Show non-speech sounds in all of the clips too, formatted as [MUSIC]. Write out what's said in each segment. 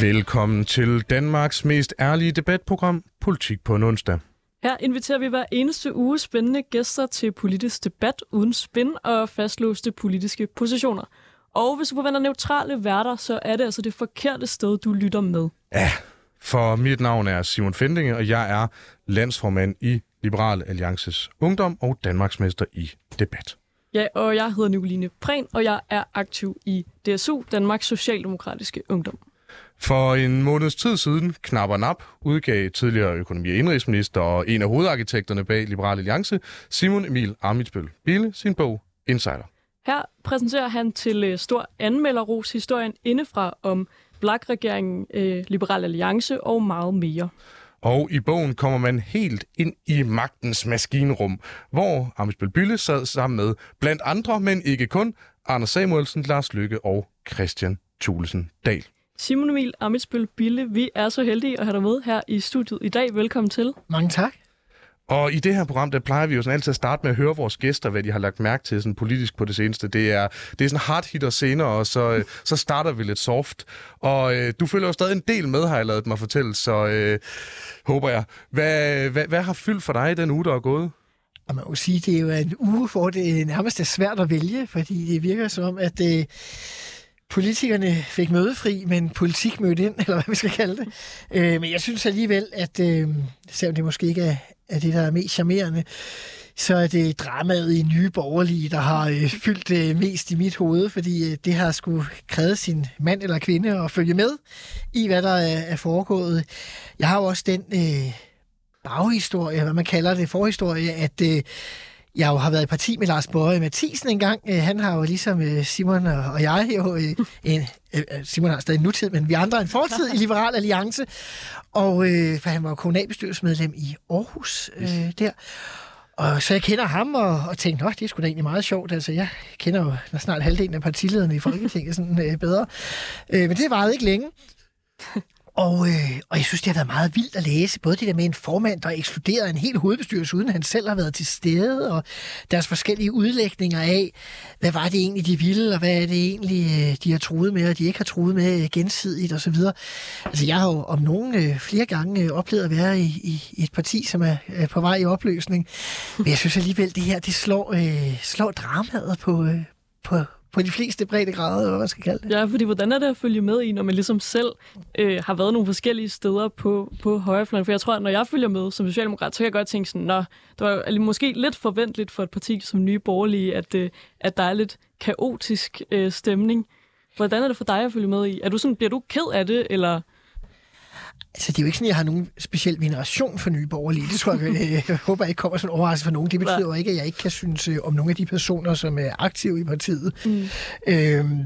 Velkommen til Danmarks mest ærlige debatprogram, Politik på en onsdag. Her inviterer vi hver eneste uge spændende gæster til politisk debat uden spin og fastlåste politiske positioner. Og hvis du forventer neutrale værter, så er det altså det forkerte sted, du lytter med. Ja, for mit navn er Simon Fendinge, og jeg er landsformand i Liberal Alliances Ungdom og Danmarksmester i debat. Ja, og jeg hedder Nicoline Prehn, og jeg er aktiv i DSU, Danmarks Socialdemokratiske Ungdom. For en måneds tid siden, knap og nap, udgav tidligere økonomi- og indrigsminister og en af hovedarkitekterne bag Liberal Alliance, Simon Emil Amitsbøl Bille, sin bog Insider. Her præsenterer han til øh, stor anmelderros historien indefra om Black-regeringen, øh, Liberal Alliance og meget mere. Og i bogen kommer man helt ind i magtens maskinrum, hvor Amitsbøl Bille sad sammen med blandt andre, men ikke kun, Anders Samuelsen, Lars Lykke og Christian Thulesen Dahl. Simon Emil Amitsbøl Bille, vi er så heldige at have dig med her i studiet i dag. Velkommen til. Mange tak. Og i det her program, der plejer vi jo sådan altid at starte med at høre vores gæster, hvad de har lagt mærke til sådan politisk på det seneste. Det er, det er sådan hard hitter senere, og så, øh, så starter vi lidt soft. Og øh, du følger jo stadig en del med, har jeg lavet mig fortælle, så øh, håber jeg. Hvad, hvad, hvad har fyldt for dig den uge, der er gået? Og man må sige, det er jo en uge, hvor det nærmest er svært at vælge, fordi det virker som, at øh, politikerne fik mødefri, men politik mødte ind, [LAUGHS] eller hvad vi skal kalde det. Øh, men jeg synes alligevel, at øh, selvom det måske ikke er, er det, der er mest charmerende, så er det dramaet i Nye Borgerlige, der har øh, fyldt øh, mest i mit hoved, fordi øh, det har skulle kræve sin mand eller kvinde at følge med i, hvad der er, er foregået. Jeg har jo også den øh, baghistorie, hvad man kalder det, forhistorie, at øh, jeg jo har været i parti med Lars Borge Mathisen en gang. Øh, han har jo ligesom øh, Simon og jeg jo øh, [LAUGHS] en, Simon har stadig nutid, men vi andre en fortid i Liberal Alliance. Og øh, for han var jo kommunalbestyrelsesmedlem i Aarhus øh, der. Og så jeg kender ham og, og tænkte, at det er sgu da egentlig meget sjovt. Altså, jeg kender jo snart halvdelen af partilederne i Folketinget sådan, øh, bedre. Øh, men det varede ikke længe. Og, øh, og jeg synes, det har været meget vildt at læse. Både det der med en formand, der ekskluderede en hel hovedbestyrelse, uden han selv har været til stede, og deres forskellige udlægninger af, hvad var det egentlig, de ville, og hvad er det egentlig, øh, de har troet med, og de ikke har troet med øh, gensidigt osv. Altså, jeg har jo om nogen øh, flere gange øh, oplevet at være i, i, i et parti, som er øh, på vej i opløsning. Men jeg synes alligevel, det her, det slår, øh, slår dramaet på, øh, på, på de fleste brede grader, eller hvad man skal kalde det. Ja, fordi hvordan er det at følge med i, når man ligesom selv øh, har været nogle forskellige steder på, på højrefløjen? For jeg tror, at når jeg følger med som socialdemokrat, så kan jeg godt tænke sådan, Nå, det var måske lidt forventeligt for et parti som Nye Borgerlige, at, øh, at der er lidt kaotisk øh, stemning. Hvordan er det for dig at følge med i? Er du sådan, bliver du ked af det, eller... Altså, det er jo ikke sådan, at jeg har nogen speciel veneration for nye borgerlige. Det tror jeg, jeg, jeg håber ikke kommer som en overraskelse for nogen. Det betyder jo ikke, at jeg ikke kan synes øh, om nogle af de personer, som er aktive i partiet. Mm. Øhm,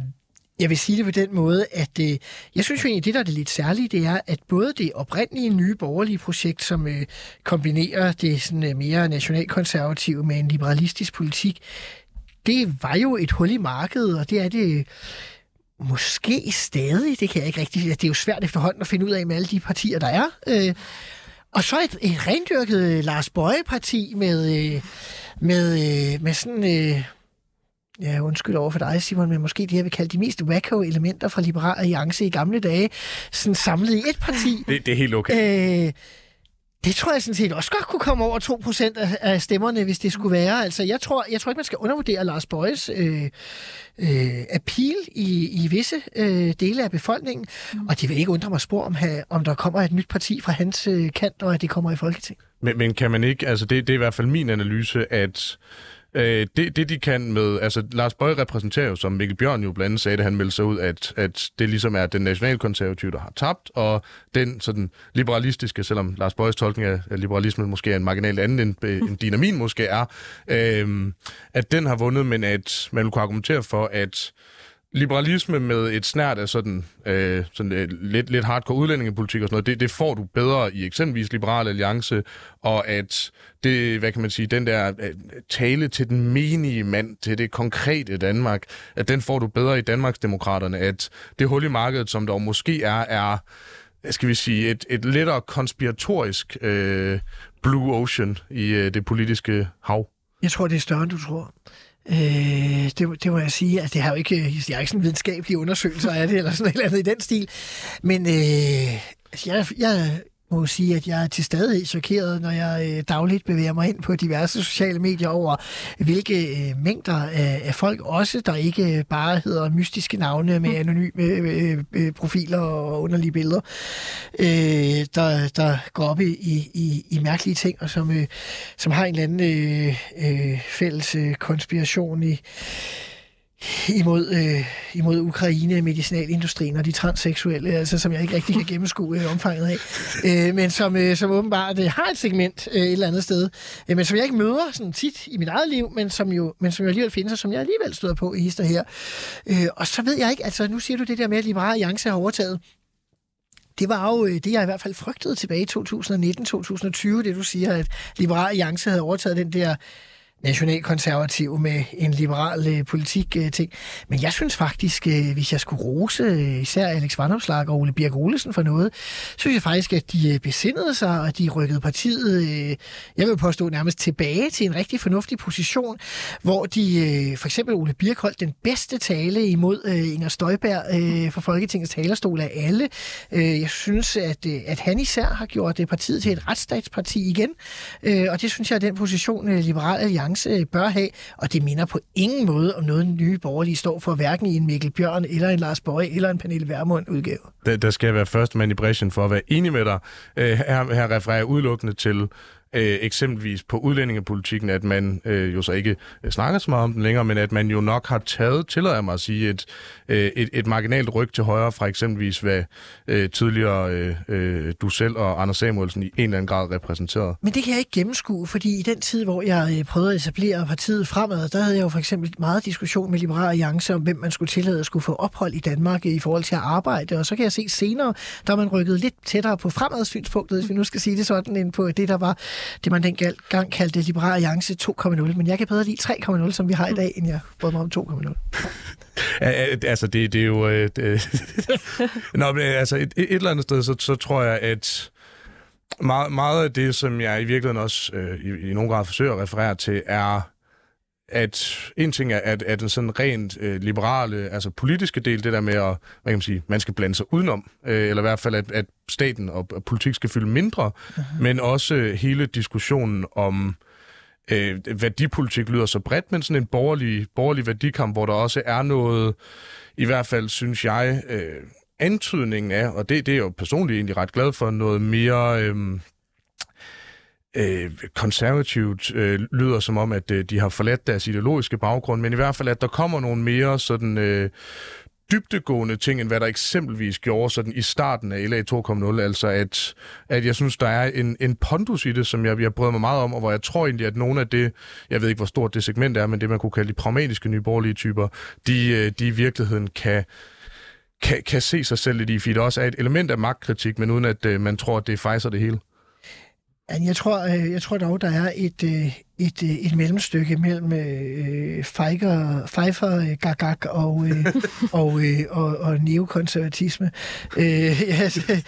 jeg vil sige det på den måde, at øh, jeg synes jo egentlig, det der er det lidt særlige, det er, at både det oprindelige nye borgerlige projekt, som øh, kombinerer det sådan, øh, mere nationalkonservative med en liberalistisk politik, det var jo et hul i markedet, og det er det Måske stadig, det kan jeg ikke rigtig... Det er jo svært efterhånden at finde ud af med alle de partier, der er. Øh, og så et, et rendyrket øh, Lars Bøje-parti med, øh, med, øh, med sådan... Øh, ja, undskyld over for dig, Simon, men måske det, jeg vil kalde de mest wacko elementer fra Liberal Alliance i gamle dage, sådan samlet i et parti. Det, det er helt okay. Øh, det tror jeg sådan set også godt kunne komme over 2% af, af stemmerne, hvis det skulle være. Altså, jeg tror, jeg tror ikke, man skal undervurdere Lars Bøjes øh, øh, appeal i, i visse øh, dele af befolkningen. Mm. Og det vil ikke undre mig spor, om, om der kommer et nyt parti fra hans øh, kant, og at det kommer i Folketinget. Men, men kan man ikke, altså det, det er i hvert fald min analyse, at Øh, det, det, de kan med... Altså, Lars Bøge repræsenterer jo, som Mikkel Bjørn jo blandt andet sagde, da han meldte sig ud, at, at det ligesom er den nationalkonservative, der har tabt, og den sådan liberalistiske, selvom Lars Bøges tolkning af, liberalismen måske er en marginalt anden, end, [LAUGHS] end din og min måske er, øh, at den har vundet, men at man vil kunne argumentere for, at liberalisme med et snært af sådan, øh, sådan øh, lidt, lidt hardcore udlændingepolitik og sådan noget, det, det får du bedre i eksempelvis Liberale Alliance, og at det, hvad kan man sige, den der øh, tale til den menige mand, til det konkrete Danmark, at den får du bedre i Danmarksdemokraterne, at det hul i markedet, som der måske er, er skal vi sige, et, et lettere konspiratorisk øh, blue ocean i øh, det politiske hav. Jeg tror, det er større, end du tror. Øh, det, det må jeg sige, at det har jo ikke, jeg har ikke sådan videnskabelige undersøgelser af det, eller sådan et eller andet i den stil. Men øh, altså, jeg, jeg må sige, at jeg er til stadig chokeret, når jeg øh, dagligt bevæger mig ind på diverse sociale medier over, hvilke øh, mængder af, af folk, også der ikke bare hedder mystiske navne med mm. anonyme øh, øh, profiler og underlige billeder, øh, der, der går op i, i, i mærkelige ting, og som, øh, som har en eller anden øh, øh, fælles øh, konspiration i imod, øh, imod Ukraine, medicinalindustrien og de transseksuelle, altså, som jeg ikke rigtig kan gennemskue øh, omfanget af, øh, men som, øh, som åbenbart øh, har et segment øh, et eller andet sted, øh, men som jeg ikke møder sådan tit i mit eget liv, men som jo, men som jo alligevel findes, og som jeg alligevel støder på i hister her. Øh, og så ved jeg ikke, altså nu siger du det der med, at Liberale Alliance har overtaget det var jo øh, det, jeg i hvert fald frygtede tilbage i 2019-2020, det du siger, at Liberale Alliance havde overtaget den der nationalkonservativ med en liberal øh, politik øh, ting. Men jeg synes faktisk, øh, hvis jeg skulle rose øh, især Alex Vandopslag og Ole Birk Olesen for noget, synes jeg faktisk, at de øh, besindede sig, og de rykkede partiet, øh, jeg vil påstå nærmest tilbage til en rigtig fornuftig position, hvor de, øh, for eksempel Ole Birk holdt den bedste tale imod øh, Inger Støjberg øh, fra Folketingets talerstol af alle. Øh, jeg synes, at, øh, at han især har gjort det partiet til et retsstatsparti igen, øh, og det synes jeg er den position, øh, Liberal Alliance Alliance øh, bør have, og det minder på ingen måde om noget, nye borgerlige står for, hverken i en Mikkel Bjørn, eller en Lars Bøge, eller en Pernille Vermund udgave. Der, der skal jeg være første mand i bræschen for at være enig med dig. Øh, her, her refererer jeg udelukkende til øh, eksempelvis på udlændingepolitikken, at man øh, jo så ikke øh, snakker så meget om den længere, men at man jo nok har taget, tillader mig at sige, et, øh, et, et marginalt ryg til højre fra eksempelvis, hvad øh, tidligere øh, øh, du selv og Anders Samuelsen i en eller anden grad repræsenterede. Men det kan jeg ikke gennemskue, fordi i den tid, hvor jeg øh, prøvede at etablere partiet fremad, der havde jeg jo for eksempel meget diskussion med Liberale Alliance om, hvem man skulle tillade at skulle få ophold i Danmark øh, i forhold til at arbejde, og så kan jeg se senere, der man rykket lidt tættere på fremadsynspunktet, hvis vi nu skal sige det sådan, end på det, der var det, man dengang kaldte Liberal Alliance 2.0. Men jeg kan bedre lide 3.0, som vi har i dag, end jeg brød mig om 2.0. altså, det, det er jo... Øh, det, [LAUGHS] Nå, men, altså, et, et eller andet sted, så, så tror jeg, at meget, meget af det, som jeg i virkeligheden også øh, i, i nogen grad forsøger at referere til, er at en ting er, at, at den sådan rent øh, liberale, altså politiske del, det der med at, hvad kan man sige, man skal blande sig udenom, øh, eller i hvert fald, at, at staten og, og politik skal fylde mindre, uh-huh. men også hele diskussionen om øh, værdipolitik lyder så bredt, men sådan en borgerlig, borgerlig værdikamp, hvor der også er noget, i hvert fald synes jeg, øh, antydningen af, og det, det er jeg jo personligt egentlig ret glad for, noget mere... Øh, øh, konservativt øh, lyder som om, at øh, de har forladt deres ideologiske baggrund, men i hvert fald, at der kommer nogle mere sådan... Øh, dybtegående ting, end hvad der eksempelvis gjorde sådan i starten af LA 2.0, altså at, at jeg synes, der er en, en pondus i det, som jeg, jeg bryder mig meget om, og hvor jeg tror egentlig, at nogle af det, jeg ved ikke, hvor stort det segment er, men det, man kunne kalde de pragmatiske nyborgerlige typer, de, øh, de i virkeligheden kan, kan, kan se sig selv lidt i, fordi det også er et element af magtkritik, men uden at øh, man tror, at det fejser det hele. Jeg tror, øh, jeg tror dog, der er et, øh, et, øh, et mellemstykke mellem øh, Pfeiffer, Pfeiffer Gagag og, øh, [LAUGHS] og, øh, og, og neokonservatisme. Øh, ja, [LAUGHS] det,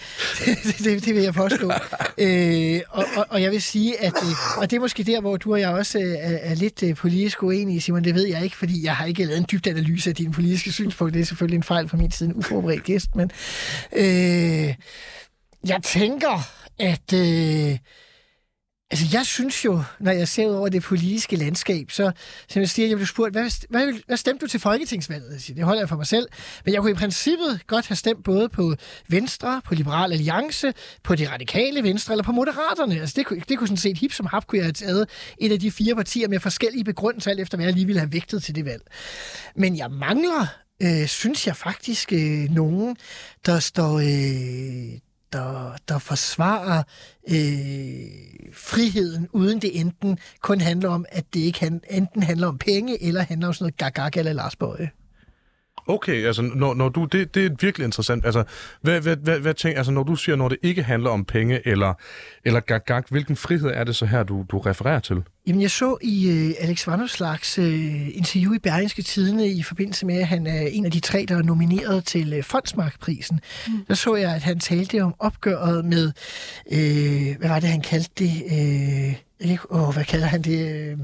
det, det vil jeg påstå. Øh, og, og, og jeg vil sige, at øh, og det er måske der, hvor du og jeg også er, er lidt øh, politisk uenige, Simon. Det ved jeg ikke, fordi jeg har ikke lavet en dybt analyse af dine politiske synspunkter. Det er selvfølgelig en fejl fra min side, en uforberedt gæst. Men øh, jeg tænker, at... Øh, Altså, jeg synes jo, når jeg ser ud over det politiske landskab, så som jeg siger, jeg blev spurgt, hvad, hvad, hvad stemte du til folketingsvalget? Det holder jeg for mig selv. Men jeg kunne i princippet godt have stemt både på Venstre, på Liberal Alliance, på det radikale Venstre eller på Moderaterne. Altså, det, kunne, det kunne sådan set hip som hap, kunne jeg have taget et af de fire partier med forskellige begrundelser, alt efter hvad jeg lige ville have vægtet til det valg. Men jeg mangler, øh, synes jeg faktisk, øh, nogen, der står, øh, der, der forsvarer øh, friheden, uden det enten kun handler om, at det ikke han, enten handler om penge, eller handler om sådan noget gagag eller Lars Bøge. Okay, altså når, når du, det, det er virkelig interessant. Altså, hvad, hvad, hvad, hvad tænker, altså når du siger, når det ikke handler om penge eller, eller gag, hvilken frihed er det så her, du, du refererer til? Jamen, jeg så i uh, Alex Vanderslags uh, interview i Berlingske Tidene i forbindelse med, at han er en af de tre, der er nomineret til uh, Fondsmarkprisen. Mm. Der så jeg, at han talte om opgøret med, uh, hvad var det, han kaldte det? Uh, ikke, oh, hvad kalder han det? Uh,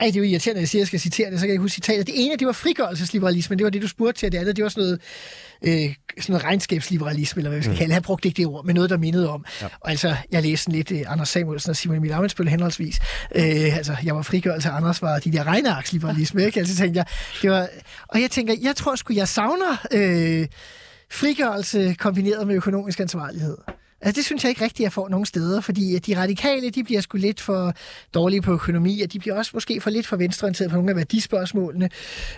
Ej, det er jo irriterende, at jeg siger, at jeg skal citere det, så kan jeg ikke huske citatet. Det ene, det var frigørelsesliberalisme, det var det, du spurgte til, og det andet, det var sådan noget, øh, sådan noget regnskabsliberalisme, eller hvad vi skal mm. kalde det. Han brugte ikke det ord, men noget, der mindede om. Ja. Og altså, jeg læste lidt øh, Anders Samuelsen og Simon Emil Amensbøl henholdsvis. Øh, altså, jeg var frigørelse, og Anders var de der regnearksliberalisme, ikke? Altså, tænkte jeg, det var, og jeg tænker, jeg tror sgu, jeg savner øh, frigørelse kombineret med økonomisk ansvarlighed. Altså, det synes jeg ikke rigtigt, jeg får nogen steder, fordi de radikale, de bliver sgu lidt for dårlige på økonomi, og de bliver også måske for lidt for venstreorienteret på nogle af værdispørgsmålene.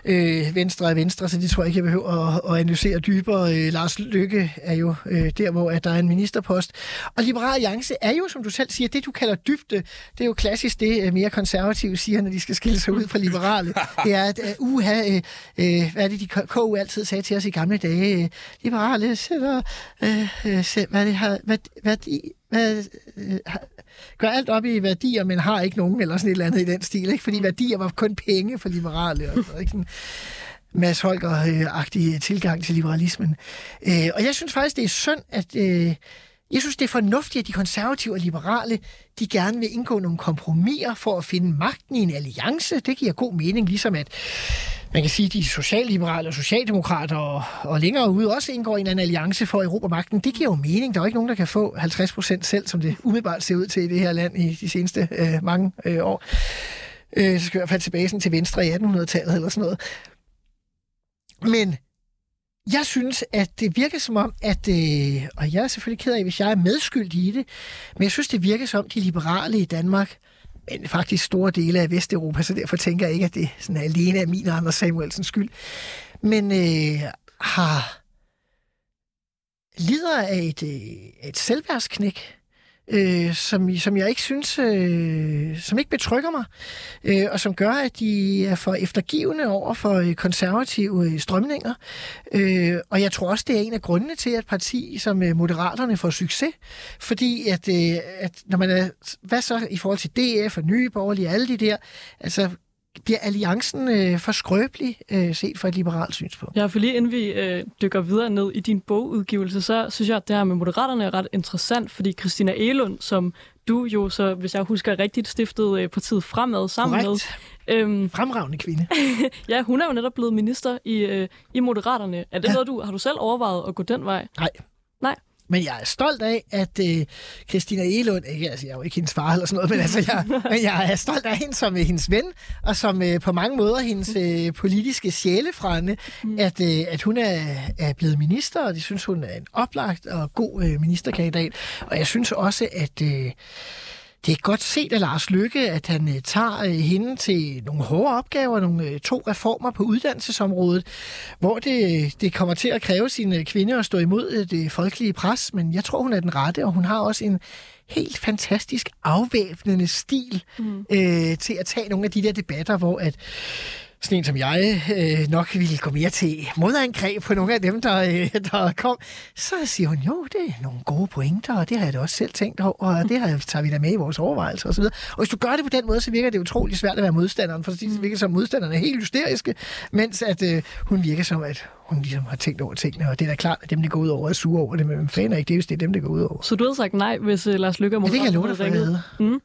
Øh, venstre er venstre, så det tror jeg ikke, jeg behøver at, at analysere dybere. Øh, Lars Lykke er jo øh, der, hvor at der er en ministerpost. Og Liberal Alliance er jo, som du selv siger, det du kalder dybde. Det er jo klassisk det, øh, mere konservative siger, når de skal skille sig ud fra liberale. Det er, at øh, uha, øh, øh, hvad er det, de KU altid sagde til os i gamle dage? Øh, liberale sætter, øh, øh, hvad er det, har, hvad værdi, hvad, øh, gør alt op i værdier, men har ikke nogen, eller sådan et eller andet i den stil. Ikke? Fordi værdier var kun penge for liberale. Og, sådan, ikke sådan, Mads Holger-agtig tilgang til liberalismen. Øh, og jeg synes faktisk, det er synd, at... Øh, jeg synes, det er fornuftigt, at de konservative og liberale, de gerne vil indgå nogle kompromiser for at finde magten i en alliance. Det giver god mening, ligesom at man kan sige, at de socialliberale og socialdemokrater og, og længere ude også indgår i en alliance for Europa magten. Det giver jo mening. Der er jo ikke nogen, der kan få 50 procent selv, som det umiddelbart ser ud til i det her land i de seneste øh, mange øh, år. Øh, så skal vi i hvert fald tilbage sådan til venstre i 1800-tallet eller sådan noget. Men jeg synes, at det virker som om, at, øh, og jeg er selvfølgelig ked af, hvis jeg er medskyldig i det, men jeg synes, det virker som om, de liberale i Danmark, men faktisk store dele af Vesteuropa, så derfor tænker jeg ikke, at det sådan alene er min og Anders Samuelsens skyld, men øh, har lider af et, øh, et selvværdsknæk øh, som, som jeg ikke synes, øh, som ikke betrygger mig, øh, og som gør, at de er for eftergivende over for øh, konservative øh, strømninger. Øh, og jeg tror også, det er en af grundene til, at parti som øh, Moderaterne får succes, fordi at, øh, at når man er, hvad så i forhold til DF og Nye Borgerlige, alle de der, altså bliver alliancen øh, for skrøbelig øh, set fra et liberalt synspunkt? Ja, for lige inden vi øh, dykker videre ned i din bogudgivelse, så synes jeg, at det her med Moderaterne er ret interessant, fordi Christina Elund, som du jo, så hvis jeg husker rigtigt, stiftede øh, partiet Fremad sammen Correct. med. Øhm, Fremragende kvinde. [LAUGHS] ja, hun er jo netop blevet minister i, øh, i Moderaterne. Er det ja. noget, du har du selv overvejet at gå den vej? Nej. Nej. Men jeg er stolt af, at øh, Christina Elund, ikke, altså jeg er jo ikke hendes far eller sådan noget, men, altså, jeg, [LAUGHS] men jeg er stolt af hende som øh, hendes ven, og som øh, på mange måder hendes øh, politiske sjælefrænde, mm. at, øh, at hun er, er blevet minister, og det synes hun er en oplagt og god øh, ministerkandidat. Og jeg synes også, at... Øh, det er godt set af Lars Lykke, at han øh, tager øh, hende til nogle hårde opgaver, nogle øh, to reformer på uddannelsesområdet, hvor det, det kommer til at kræve sine kvinder at stå imod det folkelige pres, men jeg tror, hun er den rette, og hun har også en helt fantastisk afvæbnende stil mm. øh, til at tage nogle af de der debatter, hvor at sådan en som jeg øh, nok ville gå mere til modangreb på nogle af dem, der, øh, der kom, så siger hun, jo, det er nogle gode pointer, og det har jeg da også selv tænkt over, og det har, tager vi da med i vores overvejelser osv. Og hvis du gør det på den måde, så virker det utrolig svært at være modstanderen, for det virker som, modstanderne er helt hysteriske, mens at øh, hun virker som, at hun ligesom har tænkt over tingene, og det er da klart, at dem, der går ud over, er sure over det, men fanden er ikke det, hvis det er dem, der går ud over. Så du havde sagt nej, hvis uh, Lars Lykke og ja, det kan jeg love dig mm.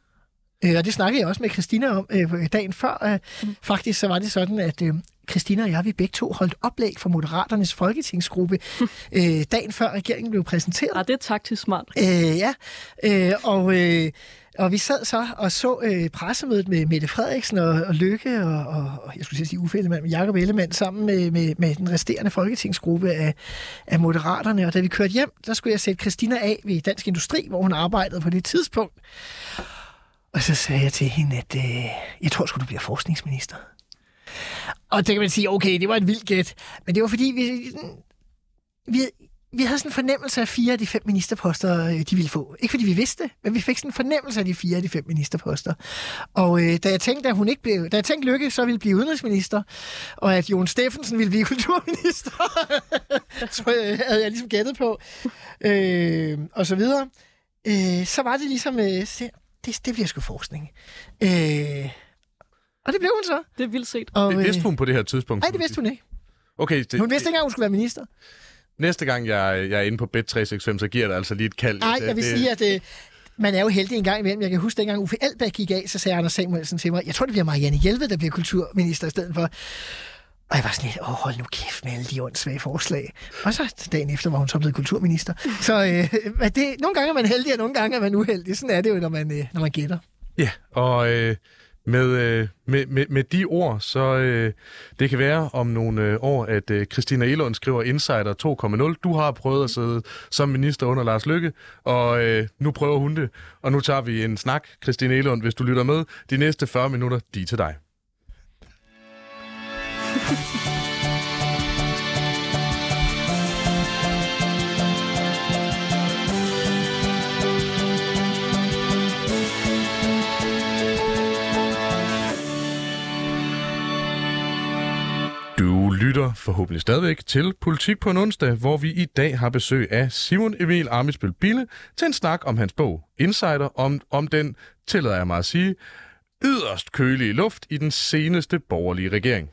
Øh, og det snakkede jeg også med Christina om øh, dagen før. Øh, mm. Faktisk så var det sådan, at øh, Christina og jeg, vi begge to holdt oplæg for Moderaternes folketingsgruppe [LAUGHS] øh, dagen før regeringen blev præsenteret. Ja, det er taktisk smart. Øh, ja, øh, og... Øh, og vi sad så og så øh, pressemødet med Mette Frederiksen og, og Lykke og, og, jeg skulle sige Uffe Ellemann, Jacob Ellemann sammen med, med, med den resterende folketingsgruppe af, af Moderaterne. Og da vi kørte hjem, der skulle jeg sætte Christina af ved Dansk Industri, hvor hun arbejdede på det tidspunkt. Og så sagde jeg til hende, at øh, jeg tror sgu, du bliver forskningsminister. Og det kan man sige, okay, det var et vildt gæt. Men det var fordi, vi, vi, vi havde sådan en fornemmelse af fire af de fem ministerposter, øh, de ville få. Ikke fordi vi vidste men vi fik sådan en fornemmelse af de fire af de fem ministerposter. Og øh, da jeg tænkte, at hun ikke blev, da jeg tænkte Lykke, så ville blive udenrigsminister, og at Jon Steffensen ville blive [LAUGHS] kulturminister, [LAUGHS] så øh, havde jeg ligesom gættet på, øh, og så videre. Øh, så var det ligesom, øh, det, det bliver sgu forskning. Øh, og det blev hun så. Det er vildt set. Og, det vidste hun på det her tidspunkt? Nej, det vidste hun ikke. Okay, det, hun vidste ikke engang, hun skulle være minister. Næste gang, jeg, jeg er inde på Bet365, så giver det altså lige et kald. Nej, jeg vil det... sige, at... Øh, man er jo heldig en gang imellem. Jeg kan huske, dengang Uffe Elbæk gik af, så sagde Anders Samuelsen til mig, jeg tror, det bliver Marianne Hjelved, der bliver kulturminister i stedet for. Og jeg var sådan lidt, åh, hold nu kæft med alle de åndssvage forslag. Og så dagen efter var hun så blevet kulturminister. [LAUGHS] Så øh, det, nogle gange er man heldig, og nogle gange er man uheldig. Sådan er det jo, når man, øh, når man gætter. Ja, og øh, med, øh, med, med, med de ord, så øh, det kan være om nogle øh, år, at øh, Christina Elund skriver Insider 2.0. Du har prøvet at sidde som minister under Lars Lykke, og øh, nu prøver hun det. Og nu tager vi en snak, Christina Elund, hvis du lytter med. De næste 40 minutter, de er til dig. Lytter forhåbentlig stadigvæk til Politik på en onsdag, hvor vi i dag har besøg af Simon Emil Amitsbøl Bille til en snak om hans bog Insider, om, om den, tillader jeg mig at sige, yderst kølige luft i den seneste borgerlige regering.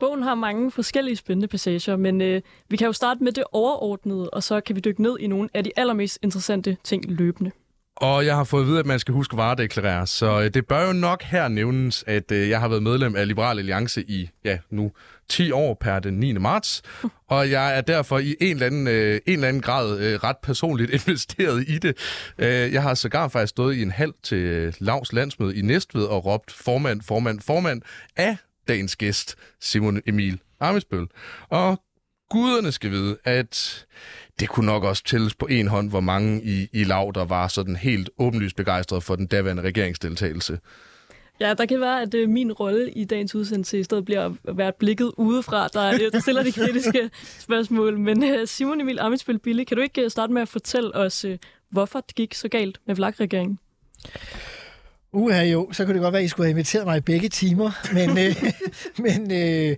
Bogen har mange forskellige spændende passager, men øh, vi kan jo starte med det overordnede, og så kan vi dykke ned i nogle af de allermest interessante ting løbende. Og jeg har fået at vide, at man skal huske varedeklarere, så øh, det bør jo nok her nævnes, at øh, jeg har været medlem af Liberal Alliance i, ja, nu 10 år per den 9. marts, [LAUGHS] og jeg er derfor i en eller anden, øh, en eller anden grad øh, ret personligt [LAUGHS] investeret i det. Øh, jeg har sågar faktisk stået i en halv til øh, Lavs landsmøde i Næstved og råbt formand, formand, formand af dagens gæst, Simon Emil Amesbøl. Og guderne skal vide, at det kunne nok også tælles på en hånd, hvor mange i, i lav, der var sådan helt åbenlyst begejstret for den daværende regeringsdeltagelse. Ja, der kan være, at uh, min rolle i dagens udsendelse i stedet bliver at være blikket udefra, der, der stiller de kritiske [LAUGHS] spørgsmål. Men uh, Simon Emil Amitsbøl Bille, kan du ikke uh, starte med at fortælle os, hvorfor det gik så galt med VLAG-regeringen? Uha jo, så kunne det godt være, at I skulle have inviteret mig i begge timer, men, øh, [LAUGHS] men øh,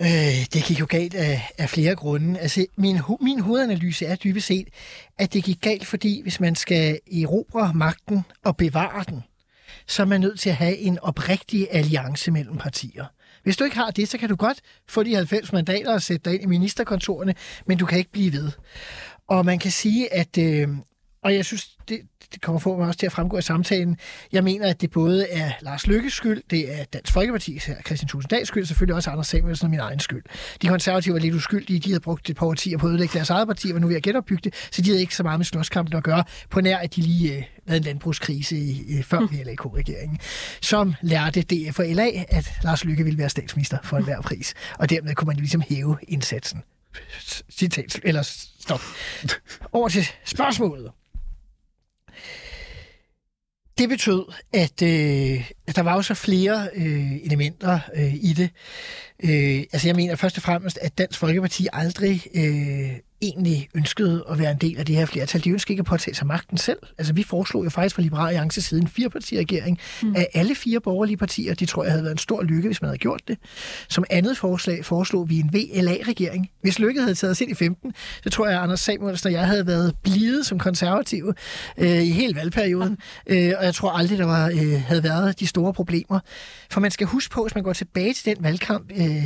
øh, det gik jo galt af, af flere grunde. Altså, min, min hovedanalyse er dybest set, at det gik galt, fordi hvis man skal erobre magten og bevare den, så er man nødt til at have en oprigtig alliance mellem partier. Hvis du ikke har det, så kan du godt få de 90 mandater og sætte dig ind i ministerkontorene, men du kan ikke blive ved. Og man kan sige, at øh, og jeg synes, det, det kommer mig også til at fremgå af samtalen. Jeg mener, at det både er Lars Lykkes skyld, det er Dansk Folkeparti, Christian Tulsendals skyld, selvfølgelig også Anders Samuelsen og min egen skyld. De konservative var lidt uskyldige, de havde brugt et par årtier på at ødelægge deres eget parti, og var nu ved at genopbygge det, så de havde ikke så meget med slåskampen at gøre, på nær at de lige øh, havde en landbrugskrise i, i før VLAK-regeringen, som lærte DF og LA, at Lars Lykke ville være statsminister for enhver pris, og dermed kunne man ligesom hæve indsatsen. Citat, eller stop. Over til spørgsmålet. Det betød, at øh, der var jo så flere øh, elementer øh, i det. Øh, altså jeg mener først og fremmest, at Dansk Folkeparti aldrig øh, egentlig ønskede at være en del af det her flertal. De ønskede ikke at påtage sig magten selv. Altså vi foreslog jo faktisk fra Liberale Alliance siden en firepartiregering mm. af alle fire borgerlige partier. Det tror jeg havde været en stor lykke, hvis man havde gjort det. Som andet forslag foreslog vi en VLA-regering. Hvis Lykke havde taget os ind i 15, så tror jeg, at Anders Samuelsen og jeg havde været blide som konservative øh, i hele valgperioden. Øh, og jeg tror aldrig, der var, øh, havde været de store problemer. For man skal huske på, hvis man går tilbage til den valgkamp øh,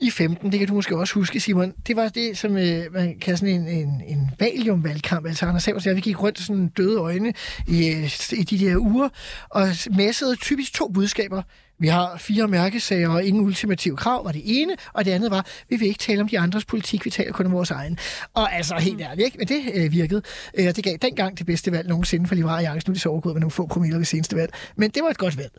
i 15, det kan du måske også huske, Simon, det var det, som øh, man kan sådan en, en, en valium-valgkamp. Altså Anders Samuelsen og vi gik rundt sådan døde øjne i, øh, i de der uger, og messede typisk to budskaber. Vi har fire mærkesager og ingen ultimative krav, var det ene, og det andet var, vi vil ikke tale om de andres politik, vi taler kun om vores egen. Og altså helt ærligt, ikke? men det øh, virkede. Øh, det gav dengang det bedste valg nogensinde for Liberale Alliance. Nu er de så overgået med nogle få promiller ved seneste valg. Men det var et godt valg.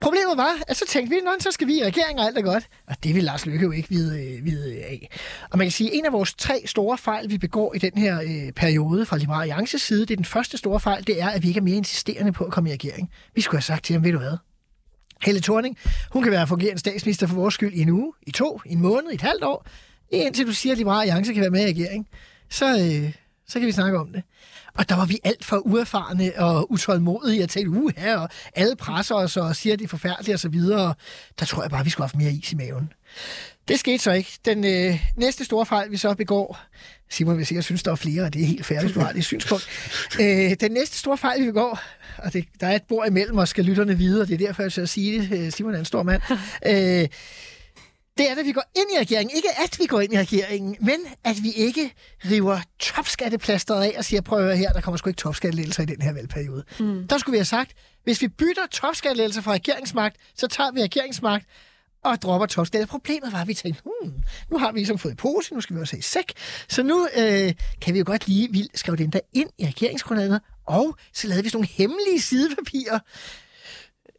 Problemet var, at så tænkte vi, så skal vi i regering, og alt er godt. Og det vil Lars Løkke jo ikke vide, øh, vide af. Og man kan sige, at en af vores tre store fejl, vi begår i den her øh, periode fra Liberale Alliances side, det er den første store fejl, det er, at vi ikke er mere insisterende på at komme i regering. Vi skulle have sagt til ham, ved du hvad? Helle Thorning, hun kan være fungerende statsminister for vores skyld i en uge, i to, i en måned, i et halvt år. Indtil du siger, at Liberale Alliance kan være med i regeringen. så, øh, så kan vi snakke om det. Og der var vi alt for uerfarne og utålmodige og tænkte, uha, her, og alle presser os og siger, at det er forfærdeligt og så videre. Der tror jeg bare, vi skulle have haft mere is i maven. Det skete så ikke. Den øh, næste store fejl, vi så begår, Simon vil sikkert synes, der er flere, og det er helt færdigt, hvis du har det synspunkt. [LAUGHS] Øh, den næste store fejl, vi begår, og det, der er et bord imellem os, skal lytterne vide, og det er derfor, jeg skal sige det. Øh, Simon er en stor mand. [LAUGHS] Øh, det er, at vi går ind i regeringen. Ikke at vi går ind i regeringen, men at vi ikke river topskatteplasteret af og siger, prøv at her, der kommer sgu ikke topskattelettelser i den her valgperiode. Mm. Der skulle vi have sagt, hvis vi bytter topskattelettelser fra regeringsmagt, så tager vi regeringsmagt og dropper topskatte. Problemet var, at vi tænkte, hmm, nu har vi ligesom fået i pose, nu skal vi også have i sæk. Så nu øh, kan vi jo godt lige vi skrive den der ind i regeringsgrundlaget, og så lavede vi sådan nogle hemmelige sidepapirer,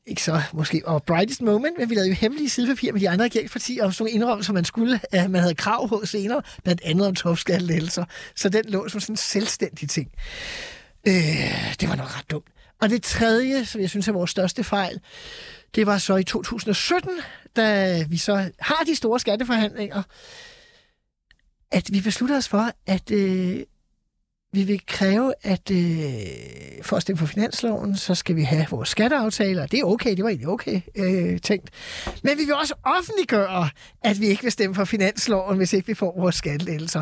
ikke så måske og brightest moment, men vi lavede jo hemmelige sidepapirer med de andre regeringspartier om sådan nogle indrømmelser, man skulle, at man havde krav på senere, blandt andet om topskattelettelser. Så den lå som sådan en selvstændig ting. Øh, det var nok ret dumt. Og det tredje, som jeg synes er vores største fejl, det var så i 2017, da vi så har de store skatteforhandlinger, at vi beslutter os for, at øh, vi vil kræve, at øh, for at stemme for finansloven, så skal vi have vores skatteaftaler. Det er okay, det var egentlig okay øh, tænkt. Men vi vil også offentliggøre, at vi ikke vil stemme for finansloven, hvis ikke vi får vores skattelettelser.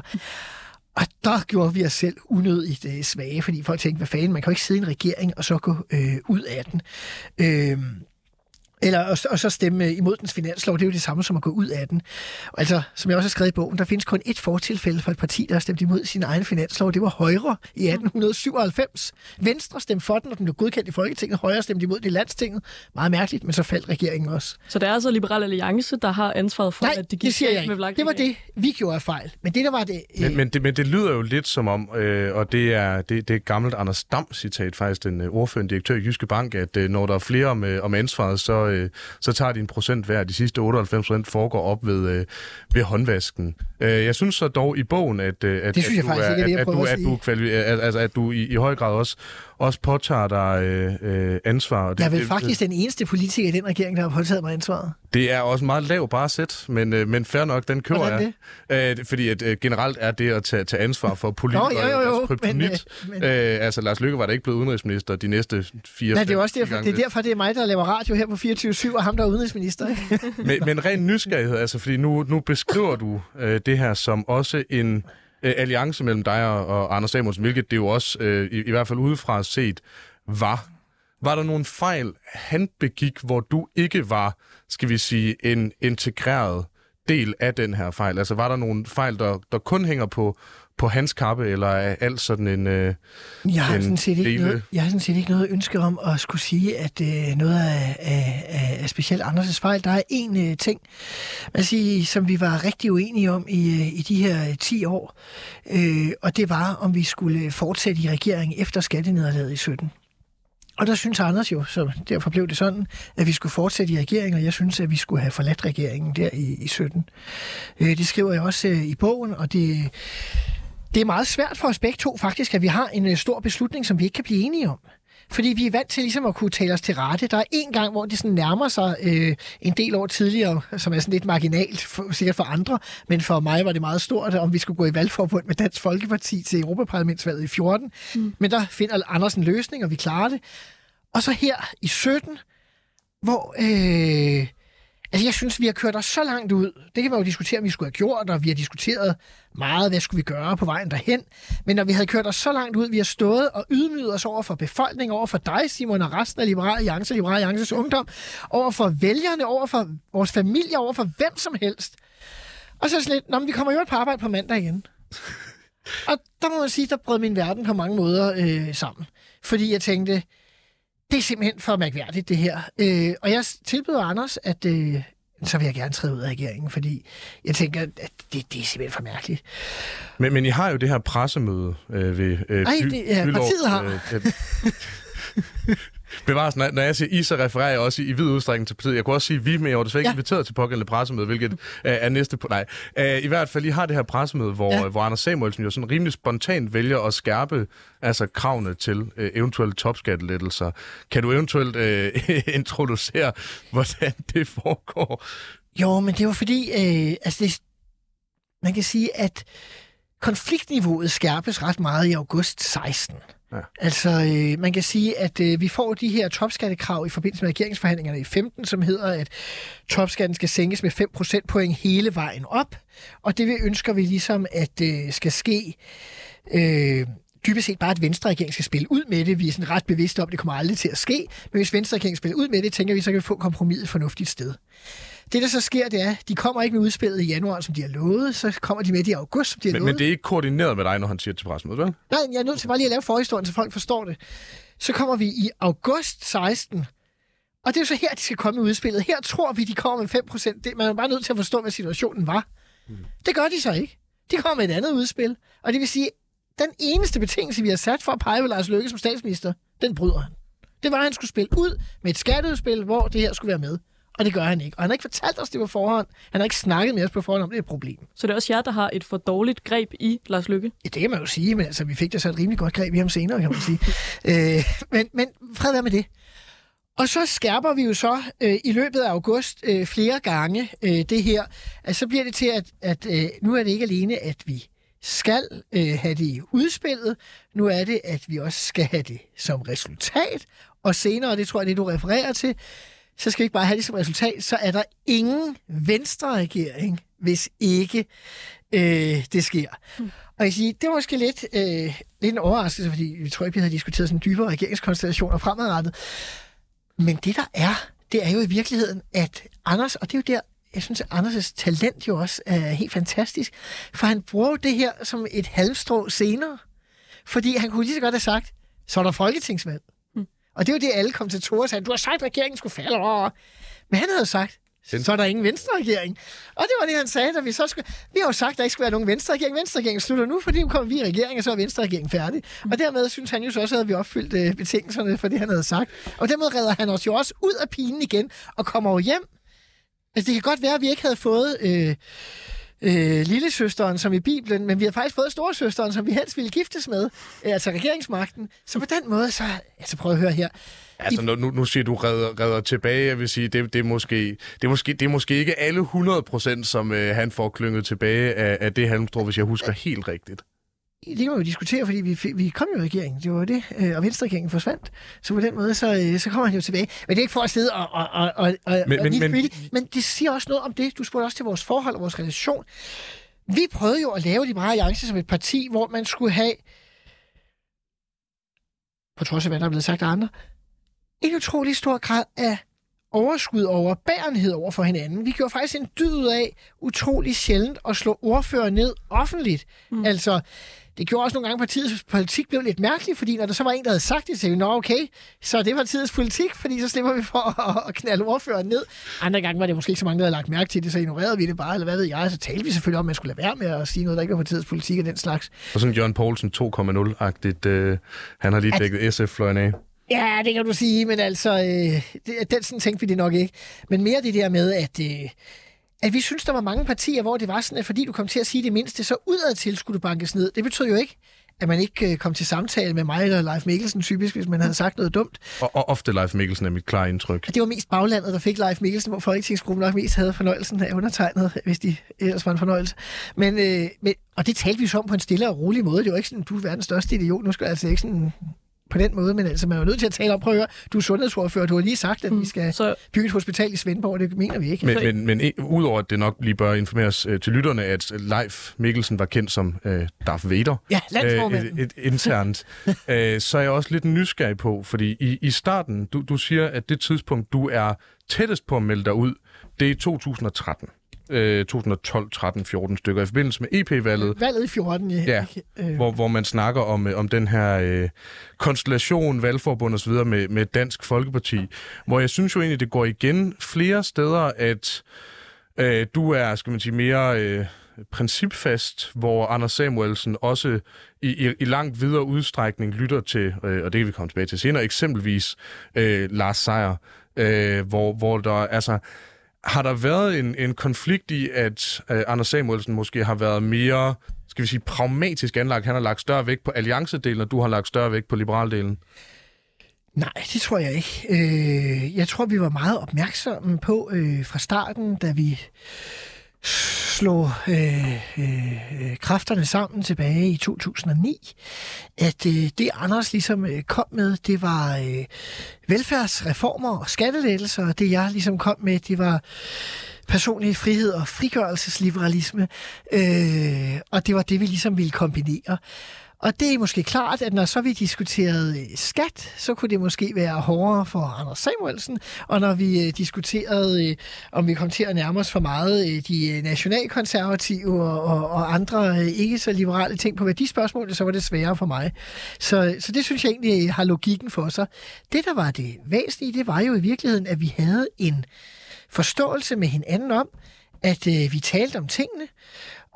Og der gjorde vi os selv unødigt øh, svage, fordi folk tænkte, hvad fanden, man kan jo ikke sidde i en regering og så gå øh, ud af den. Øh, eller, og, og så stemme imod dens finanslov, det er jo det samme som at gå ud af den. Altså, som jeg også har skrevet i bogen, der findes kun et fortilfælde for et parti, der har stemt imod sin egen finanslov. Det var Højre i 1897. Venstre stemte for den, og den blev godkendt i Folketinget. Højre stemte imod den i landstinget. Meget mærkeligt, men så faldt regeringen også. Så det er altså Liberal Alliance, der har ansvaret for, Nej, at det gik det siger jeg med Det var det, vi gjorde af fejl. Men det, der var det... Øh, Men, men, det, men det lyder jo lidt som om, øh, og det er, det, det er et gammelt Anders Dam-citat faktisk, den øh, ordførende direktør i Jyske Bank, at øh, når der er flere om, øh, om ansvaret, så, øh, så tager de en procent hver. De sidste 98 procent foregår op ved, øh, ved håndvasken. Øh, jeg synes så dog i bogen, at, øh, at, at du er, jeg at, at, du, at at, du, at, altså, at du i, i høj grad også, også påtager dig øh, øh, ansvar. Det, jeg er vel det- faktisk den eneste politiker i den regering, der har påtaget mig ansvaret. Det er også meget lav bare sæt, men, øh, men fair nok, den køber Hvordan jeg. Øh, fordi at, øh, generelt er det at tage, tage ansvar for politikere, Nå, jo, jo, jo, altså Men, øh, øh, altså, Lars Lykke var da ikke blevet udenrigsminister de næste fire Nej, det er også derfor, det er derfor, det er mig, der laver radio her på 24-7, og ham, der er udenrigsminister. [LAUGHS] men, men ren nysgerrighed, altså, fordi nu, nu beskriver du øh, det her som også en øh, alliance mellem dig og, og Anders Samuelsen, hvilket det jo også, øh, i, i hvert fald udefra set, var. Var der nogle fejl, han begik, hvor du ikke var, skal vi sige, en integreret del af den her fejl? Altså var der nogle fejl, der, der kun hænger på, på hans kappe, eller er alt sådan en... Øh, Jeg har, en sådan set ikke dele- noget, jeg har sådan set ikke noget ønske om at skulle sige, at øh, noget af, af, af, af specielt Anders' fejl. Der er en øh, ting, man siger, som vi var rigtig uenige om i, øh, i de her øh, 10 år, øh, og det var, om vi skulle fortsætte i regeringen efter skattenederlaget i 17. Og der synes Anders jo, så derfor blev det sådan, at vi skulle fortsætte i regeringen, og jeg synes, at vi skulle have forladt regeringen der i, i 17. Øh, det skriver jeg også øh, i bogen, og det, det er meget svært for os begge to faktisk, at vi har en øh, stor beslutning, som vi ikke kan blive enige om. Fordi vi er vant til ligesom at kunne tale os til rette. Der er en gang, hvor det sådan nærmer sig øh, en del år tidligere, som er sådan lidt marginalt, for, sikkert for andre, men for mig var det meget stort, om vi skulle gå i valgforbund med Dansk Folkeparti til Europaparlamentsvalget i 14. Mm. Men der finder Anders en løsning, og vi klarer det. Og så her i 17, hvor... Øh, Altså, jeg synes, vi har kørt os så langt ud. Det kan man jo diskutere, om vi skulle have gjort, og vi har diskuteret meget, hvad skulle vi gøre på vejen derhen. Men når vi havde kørt os så langt ud, vi har stået og ydmyget os over for befolkningen, over for dig, Simon, og resten af Liberale Alliance, Liberale Alliances Ungdom, over for vælgerne, over for vores familie, over for hvem som helst. Og så er det sådan lidt, Nå, men vi kommer jo på arbejde på mandag igen. [LAUGHS] og der må man sige, der brød min verden på mange måder øh, sammen. Fordi jeg tænkte, det er simpelthen for mærkværdigt, det her. Øh, og jeg tilbyder Anders, at øh, så vil jeg gerne træde ud af regeringen, fordi jeg tænker, at det, det er simpelthen for mærkeligt. men, men I har jo det her pressemøde øh, ved... Øh, Ej, det- ja, partiet har. Øh, [LAUGHS] øh, Bevares, når, når jeg siger I, så refererer jeg også i, i vid udstrækning til partiet. Jeg kunne også sige vi, men jeg var desværre ikke Ja. inviteret til pågældende pressemøde, hvilket øh, er næste på... Nej, øh, i hvert fald, I har det her pressemøde, hvor, Ja. hvor Anders Samuelsen jo sådan rimelig spontant vælger at skærpe altså kravene til øh, eventuelle topskattelettelser. Kan du eventuelt øh, [LAUGHS] introducere, hvordan det foregår? Jo, men det var fordi, øh, altså det, man kan sige, at konfliktniveauet skærpes ret meget i august 16. Ja. Altså, øh, man kan sige, at øh, vi får de her topskattekrav i forbindelse med regeringsforhandlingerne i 15, som hedder, at topskatten skal sænkes med 5 procentpoint hele vejen op, og det vi ønsker vi ligesom, at øh, skal ske øh, dybest set bare, at Venstre regering skal spille ud med det. Vi er sådan ret bevidste om, at det kommer aldrig til at ske, men hvis Venstre regering spiller ud med det, tænker vi, så kan vi få kompromiset et fornuftigt sted. Det, der så sker, det er, de kommer ikke med udspillet i januar, som de har lovet, så kommer de med det i august, som de har Men, lovet. men det er ikke koordineret med dig, når han siger til pressemødet, vel? Nej, jeg er nødt til bare lige at lave forhistorien, så folk forstår det. Så kommer vi i august 16, og det er jo så her, de skal komme med udspillet. Her tror vi, de kommer med 5 procent. Man er bare nødt til at forstå, hvad situationen var. Det gør de så ikke. De kommer med et andet udspil. Og det vil sige, den eneste betingelse, vi har sat for at pege på Lars Løkke som statsminister, den bryder han. Det var, at han skulle spille ud med et skatteudspil, hvor det her skulle være med. Og det gør han ikke. Og han har ikke fortalt os det på forhånd. Han har ikke snakket med os på forhånd om, det er et problem. Så det er også jer, der har et for dårligt greb i Lars Lykke? Ja, det kan man jo sige, men altså, vi fik da så et rimelig godt greb i ham senere, kan man sige. [LAUGHS] øh, men, men fred være med det. Og så skærper vi jo så øh, i løbet af august øh, flere gange øh, det her. Altså, så bliver det til, at, at øh, nu er det ikke alene, at vi skal øh, have det i udspillet. Nu er det, at vi også skal have det som resultat. Og senere, og det tror jeg, det du refererer til, så skal vi ikke bare have det som resultat, så er der ingen venstre-regering, hvis ikke øh, det sker. Mm. Og jeg siger, det var måske lidt, øh, lidt en overraskelse, fordi vi tror ikke, vi havde diskuteret sådan dybere regeringskonstellationer fremadrettet. Men det der er, det er jo i virkeligheden, at Anders, og det er jo der, jeg synes, at Anders' talent jo også er helt fantastisk, for han bruger det her som et halvstrå senere. Fordi han kunne lige så godt have sagt, så er der folketingsvalg. Og det er jo det, alle kommentatorer sagde. Du har sagt, at regeringen skulle falde over. Men han havde sagt, så er der ingen venstre-regering. Og det var det, han sagde, da vi så skulle... Vi har jo sagt, at der ikke skal være nogen venstre-regering. Venstre-regeringen slutter nu, fordi nu kommer vi i regering, og så er venstre-regeringen færdig. Og dermed synes han jo så også, at vi opfyldt øh, betingelserne for det, han havde sagt. Og dermed redder han os jo også ud af pinen igen, og kommer jo hjem. Altså, det kan godt være, at vi ikke havde fået... Øh, øh, lillesøsteren, som i Bibelen, men vi har faktisk fået storesøsteren, som vi helst ville giftes med, øh, altså regeringsmagten. Så på den måde, så... Altså, prøv at høre her. Altså, nu, nu siger du redder, redder tilbage, jeg vil sige, det, det, er, måske, det, er, måske, det er måske ikke alle 100 procent, som øh, han får klynget tilbage af, af det halmstrå, hvis jeg husker helt rigtigt. Det kan man jo diskutere, fordi vi, vi kom jo i regeringen. Det var det, øh, og Venstre-regeringen forsvandt. Så på den måde, så, øh, så kommer han jo tilbage. Men det er ikke for at sidde og, og, og, og, men, og men, men, men det siger også noget om det. Du spurgte også til vores forhold og vores relation. Vi prøvede jo at lave Liberale Alliance som et parti, hvor man skulle have, på trods af hvad der er blevet sagt af andre, en utrolig stor grad af overskud over bærenhed over for hinanden. Vi gjorde faktisk en dyd ud af utrolig sjældent at slå ordfører ned offentligt. Mm. Altså, det gjorde også nogle gange, at partiets politik blev lidt mærkelig, fordi når der så var en, der havde sagt det, så vi, nå okay, så det var partiets politik, fordi så slipper vi for [LAUGHS] at, at knalde ordføreren ned. Andre gange var det måske ikke så mange, der havde lagt mærke til det, så ignorerede vi det bare, eller hvad ved jeg. Så talte vi selvfølgelig om, at man skulle lade være med at sige noget, der ikke var partiets politik og den slags. Og sådan Jørgen Poulsen 2.0-agtigt, øh, han har lige dækket SF-fløjen af. Ja, det kan du sige, men altså, øh, det, den sådan tænkte vi det nok ikke. Men mere det der med, at, øh, at vi synes, der var mange partier, hvor det var sådan, at fordi du kom til at sige det mindste, så udadtil skulle du bankes ned. Det betød jo ikke, at man ikke øh, kom til samtale med mig eller Leif Mikkelsen, typisk, hvis man havde sagt noget dumt. Og, og ofte Leif Mikkelsen er mit klare indtryk. Det var mest baglandet, der fik Leif Mikkelsen, hvor Folketingsgruppen nok mest havde fornøjelsen af undertegnet, hvis de ellers var en fornøjelse. Men, øh, men, og det talte vi så om på en stille og rolig måde. Det var ikke sådan, du er verdens største idiot. Nu skal jeg altså ikke sådan på den måde, men altså, man er jo nødt til at tale om, prøv at høre, du er sundhedsordfører, du har lige sagt, at vi skal så... bygge et hospital i Svendborg, det mener vi ikke. Men, men, men udover at det nok lige bør informeres øh, til lytterne, at Leif Mikkelsen var kendt som øh, Darth Vader, ja, øh, et, et internt, [LAUGHS] øh, så er jeg også lidt nysgerrig på, fordi i, i starten, du, du siger, at det tidspunkt, du er tættest på at melde dig ud, det er 2013. 2012, 13, 14 stykker i forbindelse med EP-valget. Valget i 14, ja. ja øh. hvor, hvor man snakker om, om den her øh, konstellation, valgforbund osv. Med, med Dansk Folkeparti, hvor jeg synes jo egentlig, det går igen flere steder, at øh, du er, skal man sige, mere... Øh, principfast, hvor Anders Samuelsen også i, i, i langt videre udstrækning lytter til, øh, og det kan vi komme tilbage til senere, eksempelvis øh, Lars Seier, øh, hvor, hvor der altså har der været en, en konflikt i, at øh, Anders Samuelsen måske har været mere, skal vi sige, pragmatisk anlagt? Han har lagt større vægt på alliancedelen, og du har lagt større vægt på liberaldelen? Nej, det tror jeg ikke. Øh, jeg tror, vi var meget opmærksomme på øh, fra starten, da vi slog øh, øh, øh, kræfterne sammen tilbage i 2009, at øh, det Anders ligesom øh, kom med, det var øh, velfærdsreformer og skattelettelser, og det jeg ligesom kom med, det var personlig frihed og frigørelsesliberalisme, øh, og det var det, vi ligesom ville kombinere. Og det er måske klart, at når så vi diskuterede øh, skat, så kunne det måske være hårdere for Anders Samuelsen. Og når vi øh, diskuterede, øh, om vi kom til at nærme os for meget de nationalkonservative og, og, og andre ikke så liberale ting på værdispørgsmålet, så var det sværere for mig. Så, så det synes jeg egentlig har logikken for sig. Det, der var det væsentlige, det var jo i virkeligheden, at vi havde en forståelse med hinanden om, at øh, vi talte om tingene,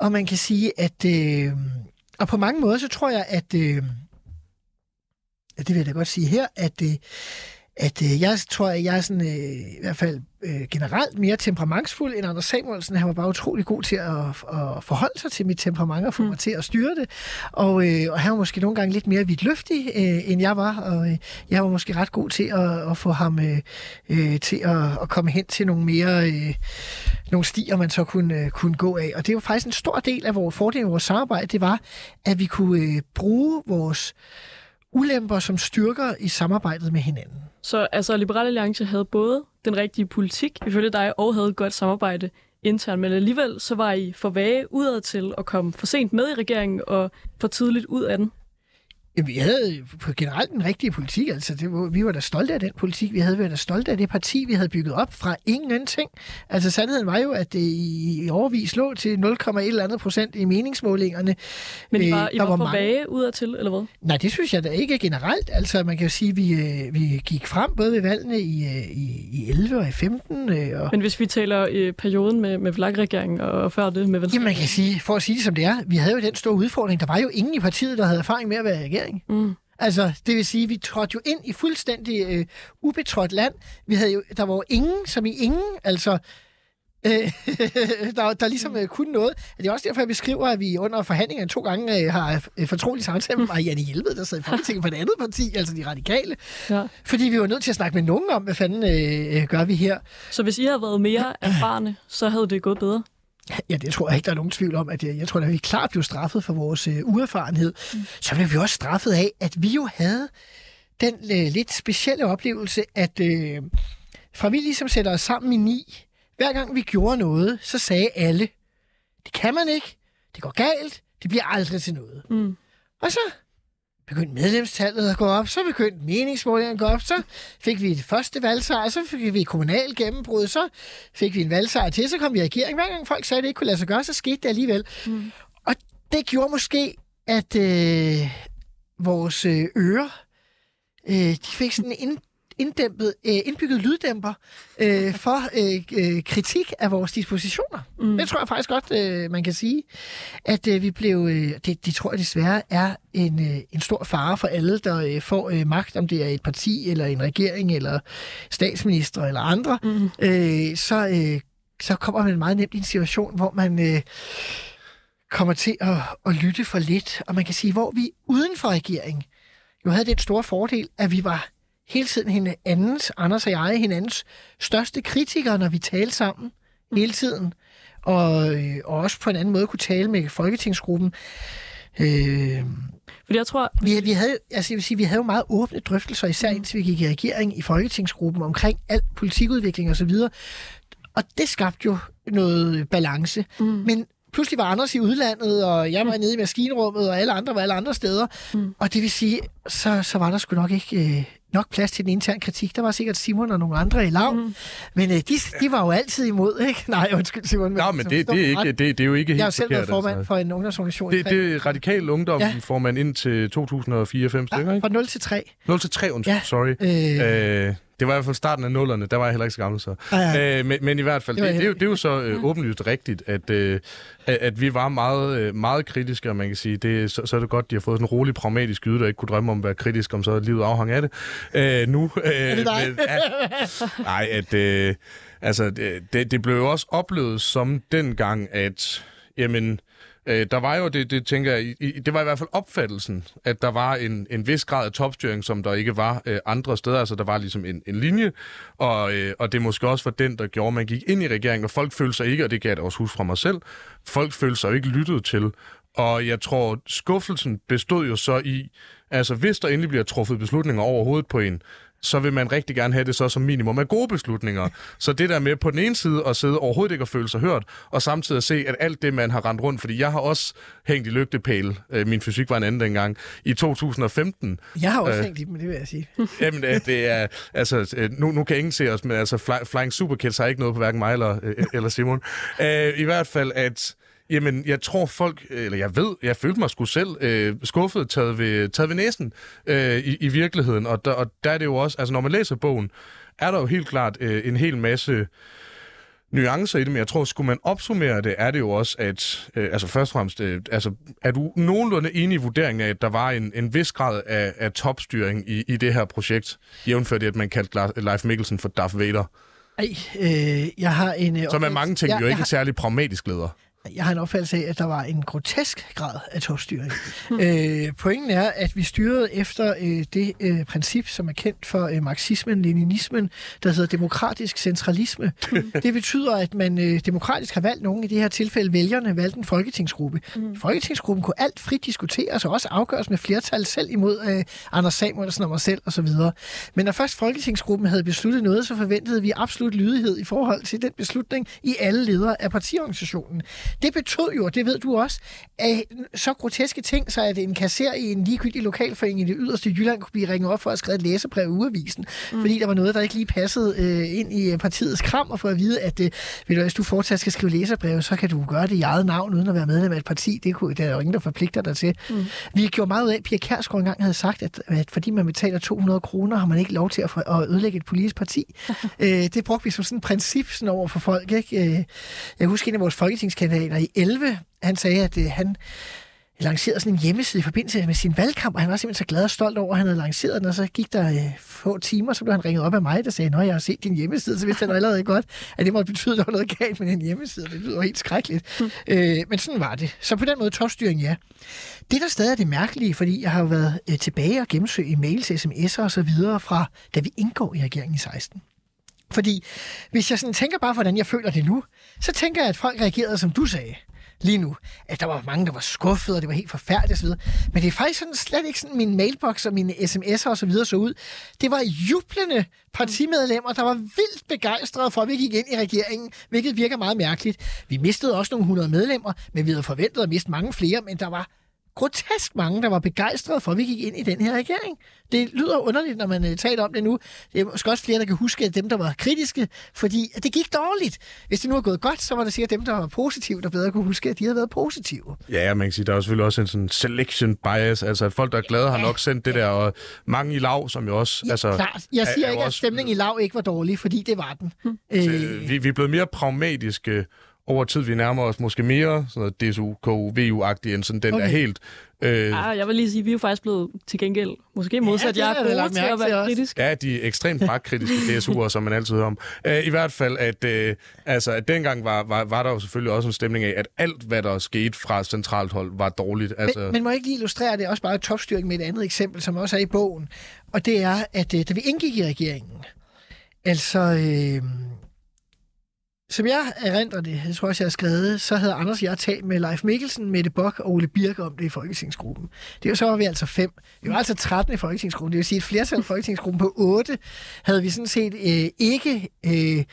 og man kan sige, at øh, og på mange måder, så tror jeg, at, øh, det vil jeg da godt sige her, at, øh, at øh, jeg tror, at jeg er sådan, øh, i hvert fald øh, generelt mere temperamentsfuld end Anders Samuelsen. Han var bare utrolig god til at, at forholde sig til mit temperament og få mm. mig til at styre det. Og, øh, og han var måske nogle gange lidt mere vidtløftig, øh, end jeg var. Og øh, jeg var måske ret god til at, at få ham øh, øh, til at, at komme hen til nogle mere øh, nogle stier, man så kunne, øh, kunne gå af. Og det var faktisk en stor del af vores fordel i vores samarbejde, det var, at vi kunne øh, bruge vores ulemper som styrker i samarbejdet med hinanden. Så altså, Liberal Alliance havde både den rigtige politik, ifølge dig, og havde et godt samarbejde internt, men alligevel så var I for vage udad til at komme for sent med i regeringen og for tidligt ud af den. Jamen, vi havde generelt den rigtige politik. Altså, det var, vi var da stolte af den politik, vi havde. Vi var da stolte af det parti, vi havde bygget op fra ingen ting. Altså, sandheden var jo, at det i, i overvis lå til 0,1 eller andet procent i meningsmålingerne. Men I var, I var, var for mange... vage udad til, eller hvad? Nej, det synes jeg da ikke generelt. Altså, man kan jo sige, at vi, øh, vi gik frem både ved valgene i, øh, i, i 11 og i 15. Øh, og... Men hvis vi taler i perioden med, med Vlag-regeringen og før det med Venstre? Jamen, man kan sige, for at sige det som det er, vi havde jo den store udfordring. Der var jo ingen i partiet, der havde erfaring med at være regering regering. Mm. Altså, det vil sige, at vi trådte jo ind i fuldstændig øh, ubetrådt land. Vi havde jo, der var jo ingen, som i ingen, altså, øh, [LAUGHS] der, der ligesom øh, kunne noget. Det er også derfor, jeg beskriver, at vi under forhandlingerne to gange øh, har øh, fortrolig samtale med Marianne Hjelved, der sad i Folketinget for et andet parti, altså de radikale. Ja. Fordi vi var nødt til at snakke med nogen om, hvad fanden øh, gør vi her. Så hvis I havde været mere erfarne, så havde det gået bedre? Ja, det tror jeg ikke, der er nogen tvivl om. At jeg, jeg tror, at vi klart blev straffet for vores øh, uerfarenhed. Mm. Så blev vi også straffet af, at vi jo havde den øh, lidt specielle oplevelse, at øh, fra vi ligesom sætter os sammen i ni, hver gang vi gjorde noget, så sagde alle, det kan man ikke, det går galt, det bliver aldrig til noget. Mm. Og så begyndte medlemstallet at gå op, så begyndte meningsmålingen at gå op, så fik vi det første valgsejr, så fik vi kommunal gennembrud, så fik vi en valgsejr til, så kom vi i regering. Hver gang folk sagde, at det ikke kunne lade sig gøre, så skete det alligevel. Mm. Og det gjorde måske, at øh, vores øh, ører, øh, de fik sådan en inddæmpet, øh, indbygget lyddæmper øh, for øh, øh, kritik af vores dispositioner. Mm. Det tror jeg faktisk godt, øh, man kan sige. At øh, vi blev, øh, det, det tror jeg desværre er en, øh, en stor fare for alle, der øh, får øh, magt, om det er et parti, eller en regering, eller statsminister, eller andre. Mm. Øh, så, øh, så kommer man meget nemt i en situation, hvor man... Øh, kommer til at, at lytte for lidt. Og man kan sige, hvor vi uden for regeringen jo havde den store fordel, at vi var hele tiden hinandens, Anders og jeg, hinandens største kritikere, når vi talte sammen hele tiden. Og, øh, og også på en anden måde kunne tale med Folketingsgruppen. Øh, fordi jeg tror... Vi, vi, havde, altså jeg vil sige, vi havde jo meget åbne drøftelser, især mm. indtil vi gik i regering i Folketingsgruppen, omkring alt politikudvikling og så videre. Og det skabte jo noget balance. Mm. Men pludselig var Anders i udlandet, og jeg var mm. nede i maskinrummet, og alle andre var alle andre steder. Mm. Og det vil sige, så, så var der sgu nok ikke øh, nok plads til den interne kritik. Der var sikkert Simon og nogle andre i lav, mm. men øh, de, de var jo altid imod, ikke? [LAUGHS] Nej, undskyld Simon. Nej, men det, det, er ikke, det, det er jo ikke helt Jeg har selv været formand altså. for en ungdomsorganisation. Det, det er radikal ungdom, ja. formand ind til 2004 5 stykker, ikke? Fra 0 til 3. 0 til 3, undskyld, ja. sorry. Øh... Øh, det var i hvert fald starten af nullerne, der var jeg heller ikke så gammel så. Ja, ja. Øh, men, men i hvert fald, det, det, det, er, jo, det er jo så øh, åbenlyst rigtigt, at, øh, at vi var meget, øh, meget kritiske, og man kan sige, det, så, så er det godt, de har fået sådan en rolig, pragmatisk yde, der ikke kunne drømme om at være kritisk, om så livet afhang af det. Øh, nu... Øh, er det dig? Men, at, nej, at... Øh, altså, det, det blev jo også oplevet som dengang, at... Jamen, Øh, der var jo, det, det tænker jeg, i, det var i hvert fald opfattelsen, at der var en, en vis grad af topstyring, som der ikke var øh, andre steder. Altså, der var ligesom en, en linje, og, øh, og det måske også var den, der gjorde, at man gik ind i regeringen, og folk følte sig ikke, og det kan jeg da også huske fra mig selv, folk følte sig jo ikke lyttet til. Og jeg tror, skuffelsen bestod jo så i, altså hvis der endelig bliver truffet beslutninger overhovedet på en, så vil man rigtig gerne have det så som minimum af gode beslutninger. Så det der med på den ene side at sidde overhovedet ikke og føle sig hørt, og samtidig at se, at alt det, man har rendt rundt, fordi jeg har også hængt i lygtepæl, øh, min fysik var en anden dengang, i 2015. Jeg har også øh, hængt i dem, det vil jeg sige. [LAUGHS] Jamen, øh, det er, altså, øh, nu, nu kan ingen se os, men altså, fly, Flying Superkids har ikke noget på hverken mig eller, øh, eller Simon. Øh, I hvert fald, at Jamen, jeg tror folk, eller jeg ved, jeg følte mig sgu selv øh, skuffet, taget ved, taget ved næsen øh, i, i virkeligheden. Og der, og der er det jo også, altså når man læser bogen, er der jo helt klart øh, en hel masse nuancer i det, men jeg tror, skulle man opsummere det, er det jo også, at øh, altså først og fremmest, øh, altså, er du nogenlunde enig i vurderingen af, at der var en, en vis grad af, af topstyring i, i det her projekt, jævnført det, at man kaldte Leif Mikkelsen for Darth Vader? Ej, øh, jeg har en... Øh, Som er mange ting jo ikke har... særlig pragmatisk leder. Jeg har en opfattelse af, at der var en grotesk grad af topstyring. [LAUGHS] øh, pointen er, at vi styrede efter øh, det øh, princip, som er kendt for øh, marxismen, leninismen, der hedder demokratisk centralisme. det betyder, at man øh, demokratisk har valgt nogen, i det her tilfælde vælgerne, valgt en folketingsgruppe. Mm. Folketingsgruppen kunne alt frit diskuteres og også afgøres med flertal selv imod øh, Anders Samuelsen og mig selv osv. Men når først folketingsgruppen havde besluttet noget, så forventede vi absolut lydighed i forhold til den beslutning i alle ledere af partiorganisationen. Det betød jo, og det ved du også, at så groteske ting, så at en kasser i en ligegyldig lokalforening i det yderste Jylland kunne blive ringet op for at skrive et læserbrev i ugeavisen, mm. fordi der var noget, der ikke lige passede øh, ind i partiets kram, og for at vide, at øh, ved du, hvis du fortsat skal skrive læserbrev, så kan du gøre det i eget navn, uden at være medlem af et parti. Det kunne, der er jo ingen, der forpligter dig til. Mm. Vi gjorde meget ud af, at Pia Kærsgaard engang havde sagt, at, at fordi man betaler 200 kroner, har man ikke lov til at, for, at ødelægge et politisk parti. [LAUGHS] øh, det brugte vi som sådan et princip sådan over for folk. Ikke? Øh, jeg husker en af vores folketingskandidater, eller i 11, han sagde, at øh, han lancerede sådan en hjemmeside i forbindelse med sin valgkamp, og han var simpelthen så glad og stolt over, at han havde lanceret den, og så gik der øh, få timer, så blev han ringet op af mig, der sagde, at jeg har set din hjemmeside, så vidste han allerede godt, at det måtte betyde, at der var noget galt med den hjemmeside. Det lyder helt skrækkeligt. Mm. Øh, men sådan var det. Så på den måde topstyring, ja. Det, der stadig er det mærkelige, fordi jeg har været øh, tilbage og gennemsøgt i mails, sms'er og så videre fra, da vi indgår i regeringen i 16. Fordi hvis jeg sådan tænker bare, hvordan jeg føler det nu, så tænker jeg, at folk reagerede, som du sagde lige nu, at der var mange, der var skuffede, og det var helt forfærdeligt osv. Men det er faktisk sådan, slet ikke sådan, min mailbox og mine sms'er og så videre så ud. Det var jublende partimedlemmer, der var vildt begejstrede for, at vi gik ind i regeringen, hvilket virker meget mærkeligt. Vi mistede også nogle hundrede medlemmer, men vi havde forventet at miste mange flere, men der var grotesk mange, der var begejstrede for, at vi gik ind i den her regering. Det lyder underligt, når man uh, taler om det nu. Det er måske også flere, der kan huske at dem, der var kritiske, fordi at det gik dårligt. Hvis det nu er gået godt, så var det sikkert dem, der var positive, der bedre kunne huske, at de havde været positive. Ja, man kan sige, der er selvfølgelig også en sådan selection bias, altså at folk, der er glade, ja, har nok sendt det der, og mange i lav, som jo også... Ja, altså, klart. Jeg siger er, ikke, at stemningen i lav ikke var dårlig, fordi det var den. Hmm. Øh, vi, vi er blevet mere pragmatiske over tid, vi nærmer os måske mere sådan noget DSU, KU, VU-agtig, end sådan den okay. er helt... Øh... Ah, jeg vil lige sige, at vi er jo faktisk blevet til gengæld, måske modsat, ja, jeg er gode til at være kritisk. Ja, de er ekstremt magtkritiske DSU'er, som man altid hører om. Uh, I hvert fald, at, uh, altså, at dengang var, var, var der jo selvfølgelig også en stemning af, at alt, hvad der skete fra centralt hold, var dårligt. Altså... Men, men må jeg ikke lige illustrere det også bare topstyring med et andet eksempel, som også er i bogen, og det er, at uh, da vi indgik i regeringen, altså... Øh, som jeg erindrer det, jeg tror også, jeg har skrevet, så havde Anders og jeg talt med Leif Mikkelsen, Mette Bok og Ole Birk om det i Folketingsgruppen. Det var så var vi altså fem. Vi var altså 13 i Folketingsgruppen. Det vil sige, et flertal i Folketingsgruppen på 8 havde vi sådan set øh, ikke øh,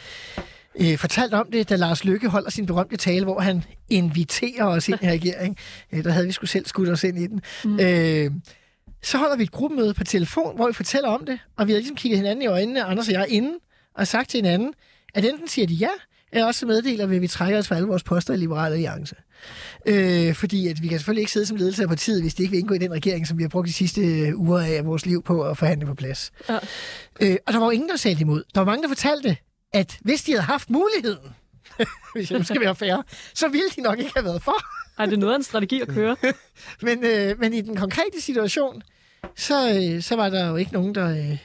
øh, fortalt om det, da Lars Lykke holder sin berømte tale, hvor han inviterer os ind i regering. Øh, der havde vi skulle selv skudt os ind i den. Mm. Øh, så holder vi et gruppemøde på telefon, hvor vi fortæller om det, og vi har ligesom kigget hinanden i øjnene, Anders og jeg, inden, og sagt til hinanden, at enten siger de ja, er også meddeler, at vi trækker os for alle vores poster i Liberale Alliance. Øh, fordi at vi kan selvfølgelig ikke sidde som ledelse af partiet, hvis det ikke vil indgå i den regering, som vi har brugt de sidste øh, uger af vores liv på at forhandle på plads. Ja. Øh, og der var jo ingen, der sagde imod. Der var mange, der fortalte, at hvis de havde haft muligheden, [LAUGHS] hvis jeg nu skal være færre, så ville de nok ikke have været for. Ej, det er noget af en strategi at køre. [LAUGHS] men, øh, men i den konkrete situation, så, øh, så var der jo ikke nogen, der, øh,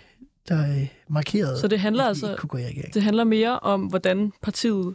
der øh, markerede, Så det handler altså, kunne gå i regering. Det handler mere om, hvordan partiet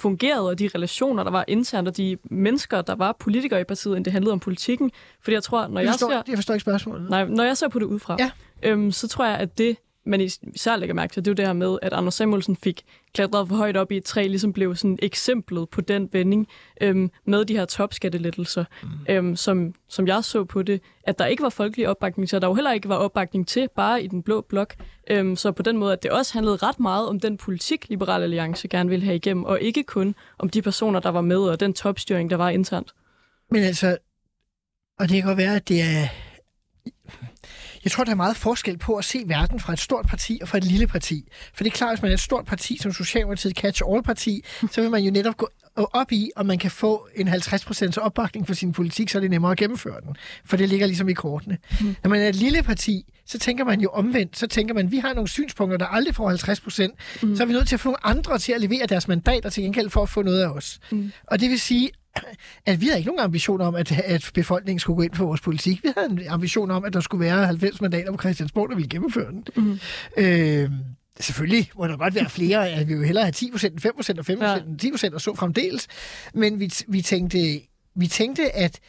fungerede, og de relationer, der var internt, og de mennesker, der var politikere i partiet, end det handlede om politikken. Fordi jeg tror, når jeg, jeg forstår, ser... Jeg forstår ikke spørgsmålet. Nej, når jeg ser på det udefra, ja. øhm, så tror jeg, at det man især lægger mærke til, det er jo det her med, at Anders Samuelsen fik klatret for højt op i et træ, ligesom blev sådan eksemplet på den vending øhm, med de her topskattelettelser, mm. øhm, som, som jeg så på det, at der ikke var folkelig opbakning til, og der jo heller ikke var opbakning til, bare i den blå blok. Øhm, så på den måde, at det også handlede ret meget om den politik, Liberal Alliance gerne ville have igennem, og ikke kun om de personer, der var med, og den topstyring, der var internt. Men altså, og det kan godt være, at det er jeg tror, der er meget forskel på at se verden fra et stort parti og fra et lille parti. For det er klart, at hvis man er et stort parti som Socialdemokratiet catch-all-parti, så vil man jo netop gå op i, om man kan få en 50% opbakning for sin politik, så er det nemmere at gennemføre den. For det ligger ligesom i kortene. Mm. Når man er et lille parti, så tænker man jo omvendt. Så tænker man, vi har nogle synspunkter, der aldrig får 50%. Mm. Så er vi nødt til at få nogle andre til at levere deres mandater til gengæld for at få noget af os. Mm. Og det vil sige, at vi havde ikke nogen ambition om, at, at befolkningen skulle gå ind for vores politik. Vi havde en ambition om, at der skulle være 90 mandater på Christiansborg, der ville gennemføre den. Mm. Øh, selvfølgelig må der godt være flere. At vi vil hellere have 10 procent, 5 procent og 5 procent, ja. 10 procent og så fremdeles. Men vi, vi, tænkte, vi tænkte, at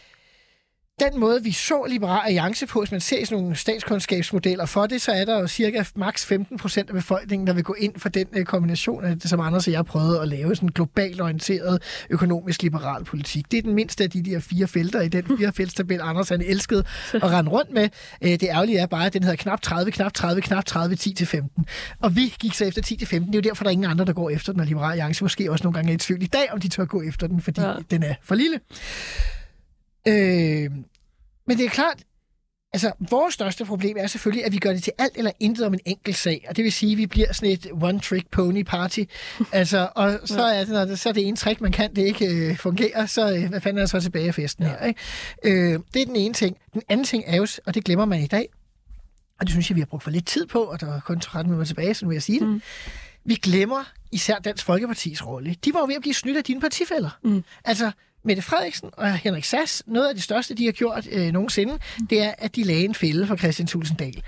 den måde, vi så Liberal Alliance på, hvis man ser sådan nogle statskundskabsmodeller for det, så er der jo cirka maks 15 procent af befolkningen, der vil gå ind for den uh, kombination af det, som Anders og jeg prøvede at lave, sådan en globalt orienteret økonomisk liberal politik. Det er den mindste af de der fire felter i den [LAUGHS] fire feltstabel, Anders han elskede at rende rundt med. Uh, det ærgerlige er bare, at den hedder knap 30, knap 30, knap 30, 10 til 15. Og vi gik så efter 10 til 15. Det er jo derfor, der er ingen andre, der går efter den, og Liberal Alliance måske også nogle gange er i tvivl i dag, om de tør gå efter den, fordi ja. den er for lille. Øh, men det er klart, altså vores største problem er selvfølgelig, at vi gør det til alt eller intet om en enkelt sag. Og det vil sige, at vi bliver sådan et one-trick pony party. [LAUGHS] altså, og så er, det, når det, så er det ene trick, man kan, det ikke øh, fungerer, så øh, hvad fanden er der så tilbage af festen ja. her? Ikke? Øh, det er den ene ting. Den anden ting er jo, og det glemmer man i dag, og det synes jeg, vi har brugt for lidt tid på, og der er kun 13 minutter tilbage, så nu vil jeg sige det. Mm. Vi glemmer især Dansk Folkepartis rolle. De var jo ved at blive snydt af dine partifælder. Mm. Altså, Mette Frederiksen og Henrik Sass, noget af det største, de har gjort øh, nogensinde, det er, at de lagde en fælde for Christian Tulsendal.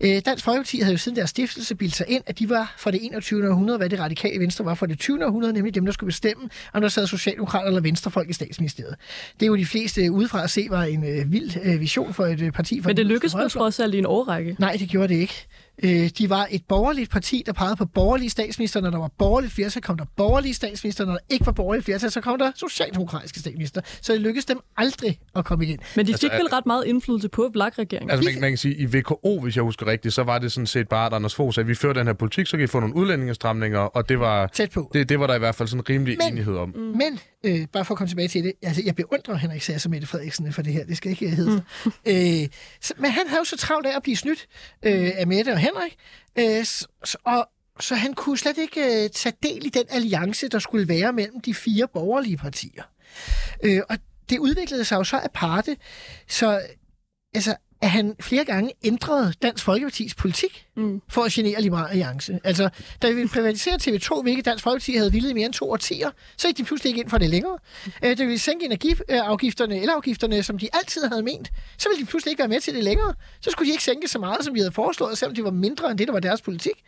Øh, Dansk Folkeparti havde jo siden deres stiftelse bildt sig ind, at de var for det 21. århundrede, hvad det radikale venstre var for det 20. århundrede, nemlig dem, der skulle bestemme, om der sad socialdemokrater eller venstrefolk i statsministeriet. Det er jo de fleste udefra at se var en øh, vild øh, vision for et øh, parti. For Men det lykkedes på trods alt i en årrække. Nej, det gjorde det ikke. Øh, de var et borgerligt parti, der pegede på borgerlige statsminister. Når der var borgerligt flertal, kom der borgerlige statsminister. Når der ikke var borgerligt flertal, så kom der socialdemokratiske statsminister. Så det lykkedes dem aldrig at komme igen. Men de fik altså, vel ret meget indflydelse på VLAG-regeringen? Altså, man, man kan sige, i VKO, hvis jeg husker rigtigt, så var det sådan set bare, at Anders Fogh sagde, at vi fører den her politik, så kan I få nogle udlændingestramninger, og det var, Tæt på. Det, det var der i hvert fald sådan rimelig men, enighed om. Mm. Men, øh, bare for at komme tilbage til det, altså, jeg beundrer Henrik Sass og Mette Frederiksen for det her, det skal ikke hedde. Mm. [LAUGHS] øh, så, men han havde jo så travlt af at blive snydt øh, af Mette og Henrik, Øh, og så han kunne slet ikke øh, tage del i den alliance, der skulle være mellem de fire borgerlige partier. Øh, og det udviklede sig jo så aparte, så altså, at han flere gange ændrede Dansk Folkepartis politik mm. for at genere Liberal Alliance. Altså, da vi privatiserede TV2, hvilket Dansk Folkeparti havde villet i mere end to årtier, så gik de pludselig ikke ind for det længere. Mm. Da vi sænke energiafgifterne, elafgifterne, som de altid havde ment, så ville de pludselig ikke være med til det længere. Så skulle de ikke sænke så meget, som vi havde foreslået, selvom de var mindre end det, der var deres politik.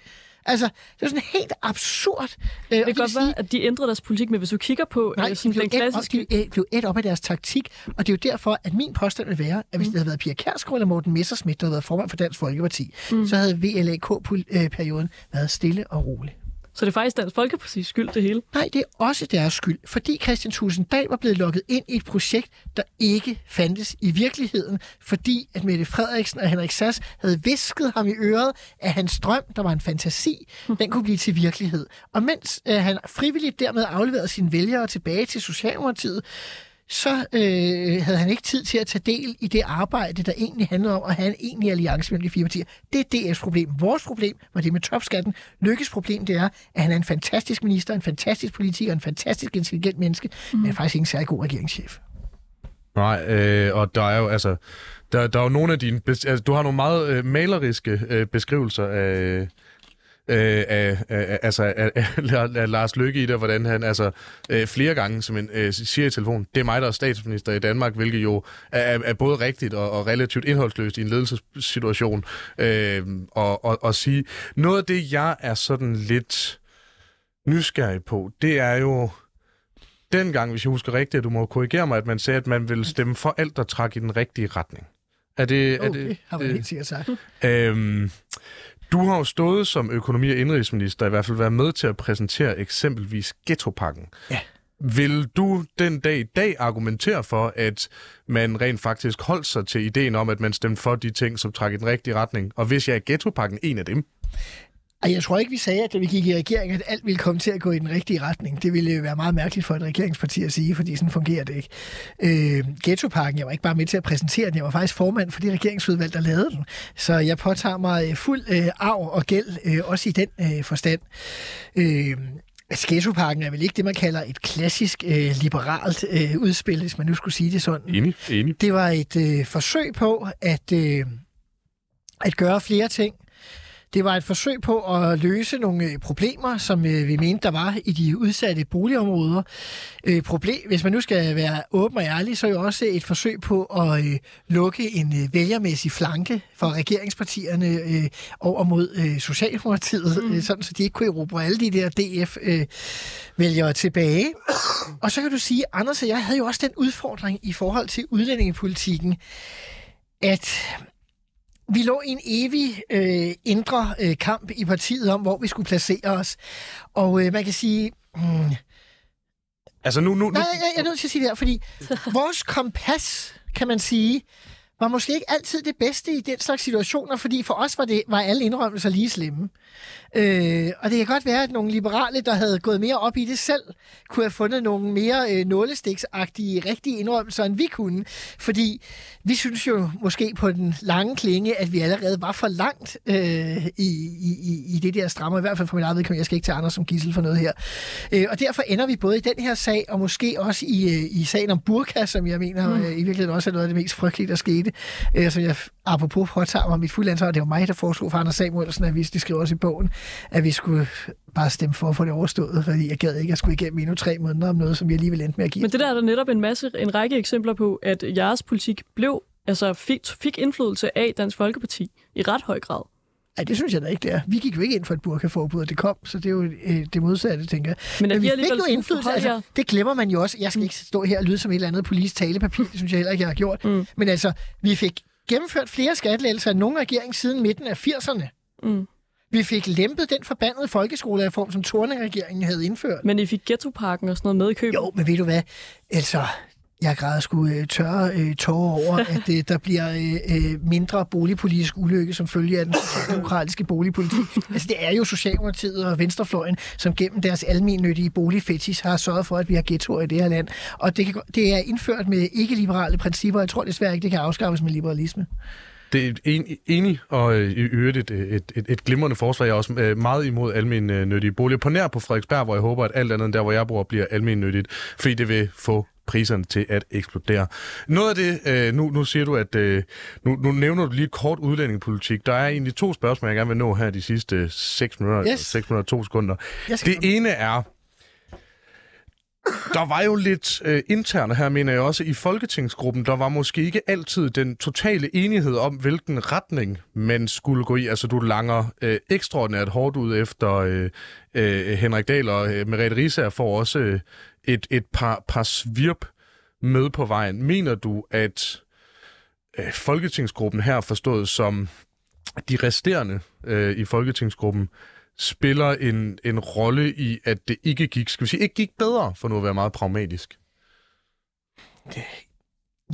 Altså, det er sådan helt absurd. Øh, det kan godt være, at de ændrede deres politik, men hvis du kigger på nej, øh, sådan den klassiske... Nej, de blev et op af deres taktik, og det er jo derfor, at min påstand vil være, at hvis mm. det havde været Pia Kærsgaard eller Morten Messersmith, der havde været formand for Dansk Folkeparti, mm. så havde VLAK-perioden været stille og rolig. Så det er faktisk Dansk Folkeparti's skyld, det hele? Nej, det er også deres skyld, fordi Christian Tusinddal var blevet lukket ind i et projekt, der ikke fandtes i virkeligheden, fordi at Mette Frederiksen og Henrik Sass havde visket ham i øret, at hans drøm, der var en fantasi, den kunne blive til virkelighed. Og mens øh, han frivilligt dermed afleverede sine vælgere tilbage til Socialdemokratiet, så øh, havde han ikke tid til at tage del i det arbejde, der egentlig handlede om at have en egentlig alliance mellem de fire partier. Det er DF's problem. Vores problem var det med topskatten. Lykkes problem, det er, at han er en fantastisk minister, en fantastisk politiker, en fantastisk intelligent menneske, mm. men faktisk ikke en særlig god regeringschef. Nej, øh, og der er jo altså, der, der er jo nogle af dine, altså, du har nogle meget øh, maleriske øh, beskrivelser af, øh, af, af, altså, af, af, af Lars Løkke i det, hvordan han altså, øh, flere gange som en, øh, siger i telefon, det er mig, der er statsminister i Danmark, hvilket jo er, er både rigtigt og, og relativt indholdsløst i en ledelsessituation. Øh, og, og, og sige, noget af det, jeg er sådan lidt nysgerrig på, det er jo dengang, hvis jeg husker rigtigt, at du må korrigere mig, at man sagde, at man ville stemme for alt, der træk i den rigtige retning. Er det... Okay, er det, har man helt sikkert sagt. Øhm, Du har jo stået som økonomi- og indrigsminister, i hvert fald været med til at præsentere eksempelvis ghettopakken. Ja. Vil du den dag i dag argumentere for, at man rent faktisk holdt sig til ideen om, at man stemte for de ting, som trækker i den rigtige retning? Og hvis jeg er ghettopakken en af dem? Ej, jeg tror ikke, vi sagde, at da vi gik i regering, at alt ville komme til at gå i den rigtige retning. Det ville jo være meget mærkeligt for et regeringsparti at sige, fordi sådan fungerer det ikke. Øh, Ghettoparken, jeg var ikke bare med til at præsentere den, jeg var faktisk formand for det regeringsudvalg, der lavede den. Så jeg påtager mig fuld øh, arv og gæld, øh, også i den øh, forstand. Øh, Altså, Ghettoparken er vel ikke det, man kalder et klassisk øh, liberalt øh, udspil, hvis man nu skulle sige det sådan. Enig, enig. Det var et øh, forsøg på at, øh, at gøre flere ting. Det var et forsøg på at løse nogle øh, problemer, som øh, vi mente, der var i de udsatte boligområder. Øh, problem, hvis man nu skal være åben og ærlig, så er jo også et forsøg på at lukke en vælgermæssig flanke for regeringspartierne over mod Socialdemokratiet, mm. sådan så de ikke kunne erobre alle de der DF-vælgere tilbage. Og så kan du sige, Anders og jeg havde jo også den udfordring i forhold til udlændingepolitikken, at vi lå i en evig øh, indre øh, kamp i partiet om, hvor vi skulle placere os. Og øh, man kan sige... Mm, Altså nu... nu, nu... nej, jeg, jeg er nødt til at sige det her, fordi [LAUGHS] vores kompas, kan man sige, var måske ikke altid det bedste i den slags situationer, fordi for os var, det, var alle indrømmelser lige slemme. Øh, og det kan godt være, at nogle liberale, der havde gået mere op i det selv, kunne have fundet nogle mere øh, nålestiksagtige, rigtige indrømmelser, end vi kunne. Fordi vi synes jo måske på den lange klinge, at vi allerede var for langt øh, i, i, i det der strammer, i hvert fald for mit eget vedkommende. Jeg skal ikke til andre som gissel for noget her. Øh, og derfor ender vi både i den her sag, og måske også i, øh, i sagen om Burka, som jeg mener mm. øh, i virkeligheden også er noget af det mest frygtelige, der skete. Øh, som jeg apropos påtager mig mit fulde ansvar. Det var mig, der foreslog for Anders Samuelsen, at vi, det skriver også i bogen, at vi skulle bare stemme for at få det overstået, fordi jeg gad ikke, at skulle igennem endnu tre måneder om noget, som vi alligevel endte med at give. Men det der er der netop en masse, en række eksempler på, at jeres politik blev, altså fik, fik indflydelse af Dansk Folkeparti i ret høj grad. Ja, det synes jeg da ikke, det er. Vi gik jo ikke ind for et burkaforbud, og det kom, så det er jo øh, det modsatte, tænker jeg. Men, Men vi fik jo indflydelse, altså, det glemmer man jo også. Jeg skal ikke stå her og lyde som et eller andet politisk talepapir, det synes jeg heller ikke, jeg har gjort. Mm. Men altså, vi fik gennemført flere skattelettelser end nogen regering siden midten af 80'erne. Mm. Vi fik lempet den forbandede folkeskolereform, som Torning-regeringen havde indført. Men I fik ghettoparken og sådan noget med i købet. Jo, men ved du hvad? Altså, jeg græder sgu øh, tørre øh, tårer over, [LAUGHS] at øh, der bliver øh, øh, mindre boligpolitisk ulykke som følge af den socialdemokratiske boligpolitik. Altså, det er jo Socialdemokratiet og Venstrefløjen, som gennem deres almennyttige boligfetis har sørget for, at vi har ghettoer i det her land. Og det, kan, det er indført med ikke-liberale principper. Jeg tror desværre ikke, det kan afskaffes med liberalisme. Det er en, enig, og øh, i øvrigt et, et, et, et glimrende forslag. Jeg er også øh, meget imod almen nyttige boliger. På nær på Frederiksberg, hvor jeg håber, at alt andet end der, hvor jeg bor, bliver almen nyttigt, fordi det vil få priserne til at eksplodere. Noget af det, øh, nu, nu siger du, at øh, nu, nu nævner du lige kort udlændingepolitik. Der er egentlig to spørgsmål, jeg gerne vil nå her de sidste 6 minutter, Yes. 6 minutter og 2 sekunder. Det ene er, der var jo lidt øh, interne her, mener jeg også, i Folketingsgruppen. Der var måske ikke altid den totale enighed om, hvilken retning man skulle gå i. Altså, du langer øh, ekstraordinært hårdt ud efter øh, øh, Henrik Dahl og øh, Merete Risager får også øh, et, et par, par svirp med på vejen. Mener du, at øh, Folketingsgruppen her forstået som de resterende øh, i Folketingsgruppen spiller en, en rolle i, at det ikke gik, skal vi sige, ikke gik bedre, for nu at være meget pragmatisk.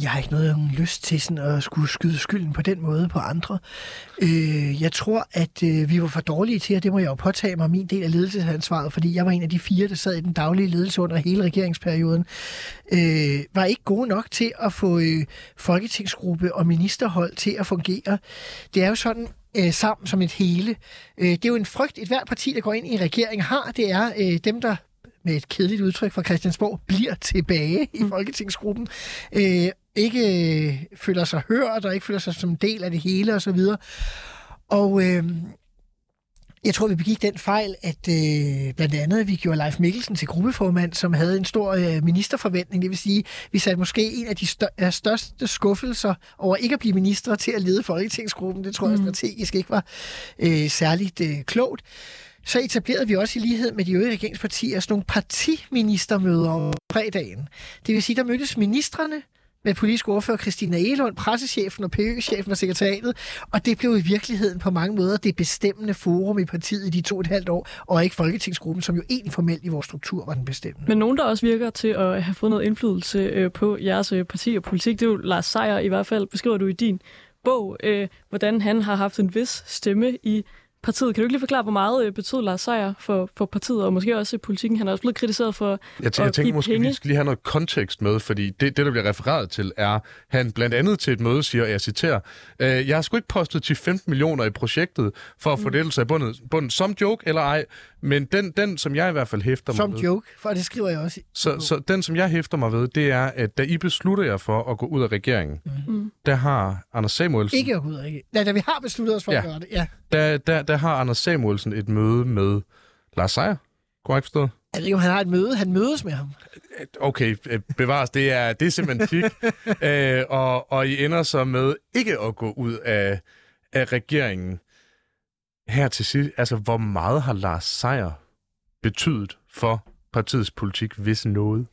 Jeg har ikke noget lyst til sådan at skulle skyde skylden på den måde på andre. Øh, jeg tror, at øh, vi var for dårlige til, og det må jeg jo påtage mig min del af ledelsesansvaret, fordi jeg var en af de fire, der sad i den daglige ledelse under hele regeringsperioden, øh, var ikke gode nok til at få øh, folketingsgruppe og ministerhold til at fungere. Det er jo sådan, øh, sammen som et hele. Øh, det er jo en frygt, et hvert parti, der går ind i regeringen har, det er øh, dem, der med et kedeligt udtryk fra Christiansborg, bliver tilbage i Folketingsgruppen. Øh, ikke øh, føler sig hørt, og ikke føler sig som en del af det hele osv. Og øh, jeg tror, vi begik den fejl, at øh, blandt andet vi gjorde Leif Mikkelsen til gruppeformand, som havde en stor øh, ministerforventning. Det vil sige, vi satte måske en af de stør- største skuffelser over ikke at blive minister til at lede Folketingsgruppen. Det tror jeg strategisk ikke var øh, særligt øh, klogt. Så etablerede vi også i lighed med de øvrige regeringspartier sådan nogle partiministermøder om fredagen. Det vil sige, der mødtes ministerne med politisk ordfører Christina Elund, pressechefen og PØ-chefen for sekretariatet, og det blev i virkeligheden på mange måder det bestemmende forum i partiet i de to og et halvt år, og ikke Folketingsgruppen, som jo egentlig formelt i vores struktur var den bestemmende. Men nogen, der også virker til at have fået noget indflydelse øh, på jeres øh, parti og politik, det er jo Lars Seier i hvert fald, beskriver du i din bog, øh, hvordan han har haft en vis stemme i partiet. Kan du ikke lige forklare, hvor meget øh, betød Lars Seier for, for partiet, og måske også i politikken? Han er også blevet kritiseret for Jeg, at jeg tænker måske, penge. vi skal lige have noget kontekst med, fordi det, det, der bliver refereret til, er, han blandt andet til et møde siger, og jeg citerer, øh, jeg har sgu ikke postet til 15 millioner i projektet for at få lettelse af bundet, bundet som joke eller ej, men den, den, som jeg i hvert fald hæfter mig Som ved, joke, for det skriver jeg også. i- så, så den, som jeg hæfter mig ved, det er, at da I beslutter jer for at gå ud af regeringen, Mm. der har Anders Samuelsen, Ikke at gå ud af ikke. Nej, da vi har besluttet os for ja. at gøre det, ja. der, der, der har Anders Samuelsen et møde med Lars Seier. Korrekt forstået? Jeg ved ikke, om han har et møde. Han mødes med ham. Okay, øh, bevares, det er, det er semantik. [LAUGHS] øh, og, og I ender så med ikke at gå ud af, af regeringen. Her til sidst, altså hvor meget har Lars Seier betydet for partiets politik, hvis noget?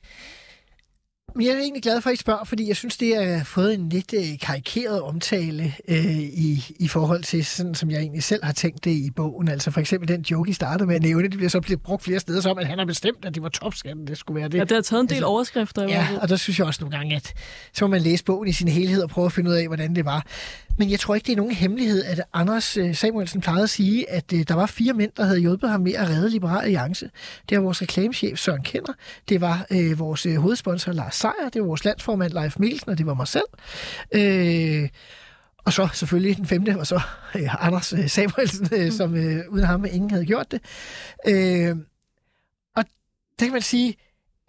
Jeg er egentlig glad for, at I spørger, fordi jeg synes, det har fået en lidt øh, karikeret omtale øh, i, i forhold til, sådan som jeg egentlig selv har tænkt det i bogen. Altså for eksempel den joke, I startede med at nævne, det bliver så blevet brugt flere steder som, at han har bestemt, at det var topskatten, det skulle være det. Ja, det har taget en del Altså, overskrifter. i Ja, og der synes jeg også nogle gange, at så må man læse bogen i sin helhed og prøve at finde ud af, hvordan det var. Men jeg tror ikke, det er nogen hemmelighed, at Anders øh, Samuelsen plejede at sige, at øh, der var fire mænd, der havde hjulpet ham med at redde Liberal Alliance. Det var vores reklamechef Søren Kender, det var øh, vores hovedsponsor Lars Seier, det var vores landsformand Leif Mielsen, og det var mig selv. Øh, og så selvfølgelig den femte, og så øh, Anders øh, Samuelsen, øh, som øh, uden ham ingen havde gjort det. Øh, og det kan man sige,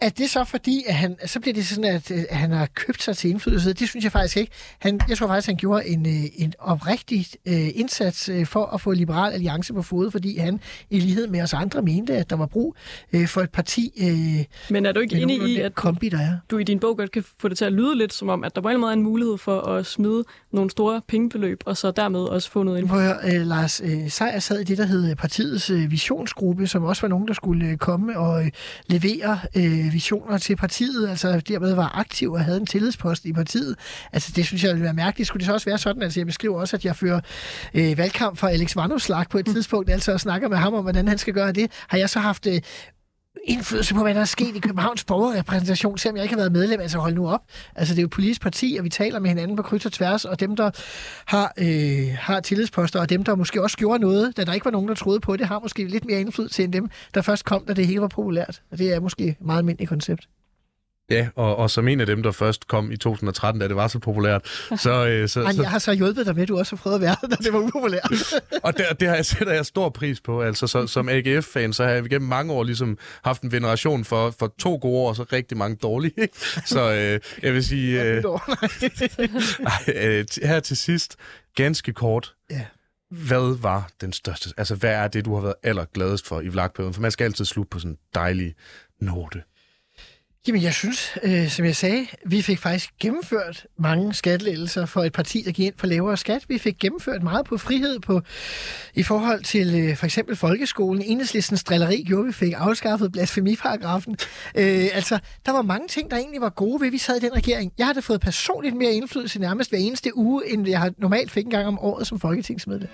at det så fordi, at han, så bliver det sådan, at, øh, at han har købt sig til indflydelse. Det synes jeg faktisk ikke. Han, jeg tror faktisk, han gjorde en, øh, en oprigtig øh, indsats øh, for at få Liberal Alliance på fod, fordi han i lighed med os andre mente, at der var brug øh, for et parti øh, Men er du ikke enig i, at kombi, der er. du i din bog godt kan få det til at lyde lidt som om, at der på en måde er en mulighed for at smide nogle store pengebeløb, og så dermed også få noget indflydelse? høre, øh, Lars øh, Seier sad i det, der hed partiets øh, visionsgruppe, som også var nogen, der skulle øh, komme og øh, levere øh, visioner til partiet, altså dermed var aktiv og havde en tillidspost i partiet. Altså det synes jeg ville være mærkeligt. Skulle det så også være sådan, altså jeg beskriver også, at jeg fører øh, valgkamp for Alex Vanopslagh på et tidspunkt, altså og snakker med ham om, hvordan han skal gøre det. Har jeg så haft øh, indflydelse på, hvad der er sket i Københavns borgerrepræsentation, selvom jeg ikke har været medlem. Altså hold nu op. Altså det er jo et politisk parti, og vi taler med hinanden på kryds og tværs, og dem, der har, øh, har tillidsposter, og dem, der måske også gjorde noget, da der ikke var nogen, der troede på det, har måske lidt mere indflydelse end dem, der først kom, da det hele var populært. Og det er måske et meget almindeligt koncept. Ja, og, og som en af dem, der først kom i 2013, da det var så populært. Så, øh, så, [LAUGHS] Men så, jeg har så hjulpet dig med, at du også har prøvet at være, da det var upopulært. [LAUGHS] og det, det har jeg sætter jeg stor pris på. Altså, så, som AGF-fan, så har jeg gennem mange år ligesom haft en veneration for, for to gode år, og så rigtig mange dårlige. Så øh, jeg vil sige... Øh, [LAUGHS] ej, øh, her til sidst, ganske kort. Ja. Hvad var den største... Altså, hvad er det, du har været allergladest for i vlogperioden? For man skal altid slutte på sådan en dejlig note. Jamen, jeg synes, øh, som jeg sagde, vi fik faktisk gennemført mange skattelettelser for et parti, der gik ind for lavere skat. Vi fik gennemført meget på frihed på, i forhold til øh, for eksempel folkeskolen. Enhedslistens drilleri gjorde, vi fik afskaffet blasfemiparagrafen. Øh, altså, der var mange ting, der egentlig var gode ved, vi sad i den regering. Jeg har da fået personligt mere indflydelse nærmest hver eneste uge, end jeg har normalt fik en gang om året som folketingsmedlem.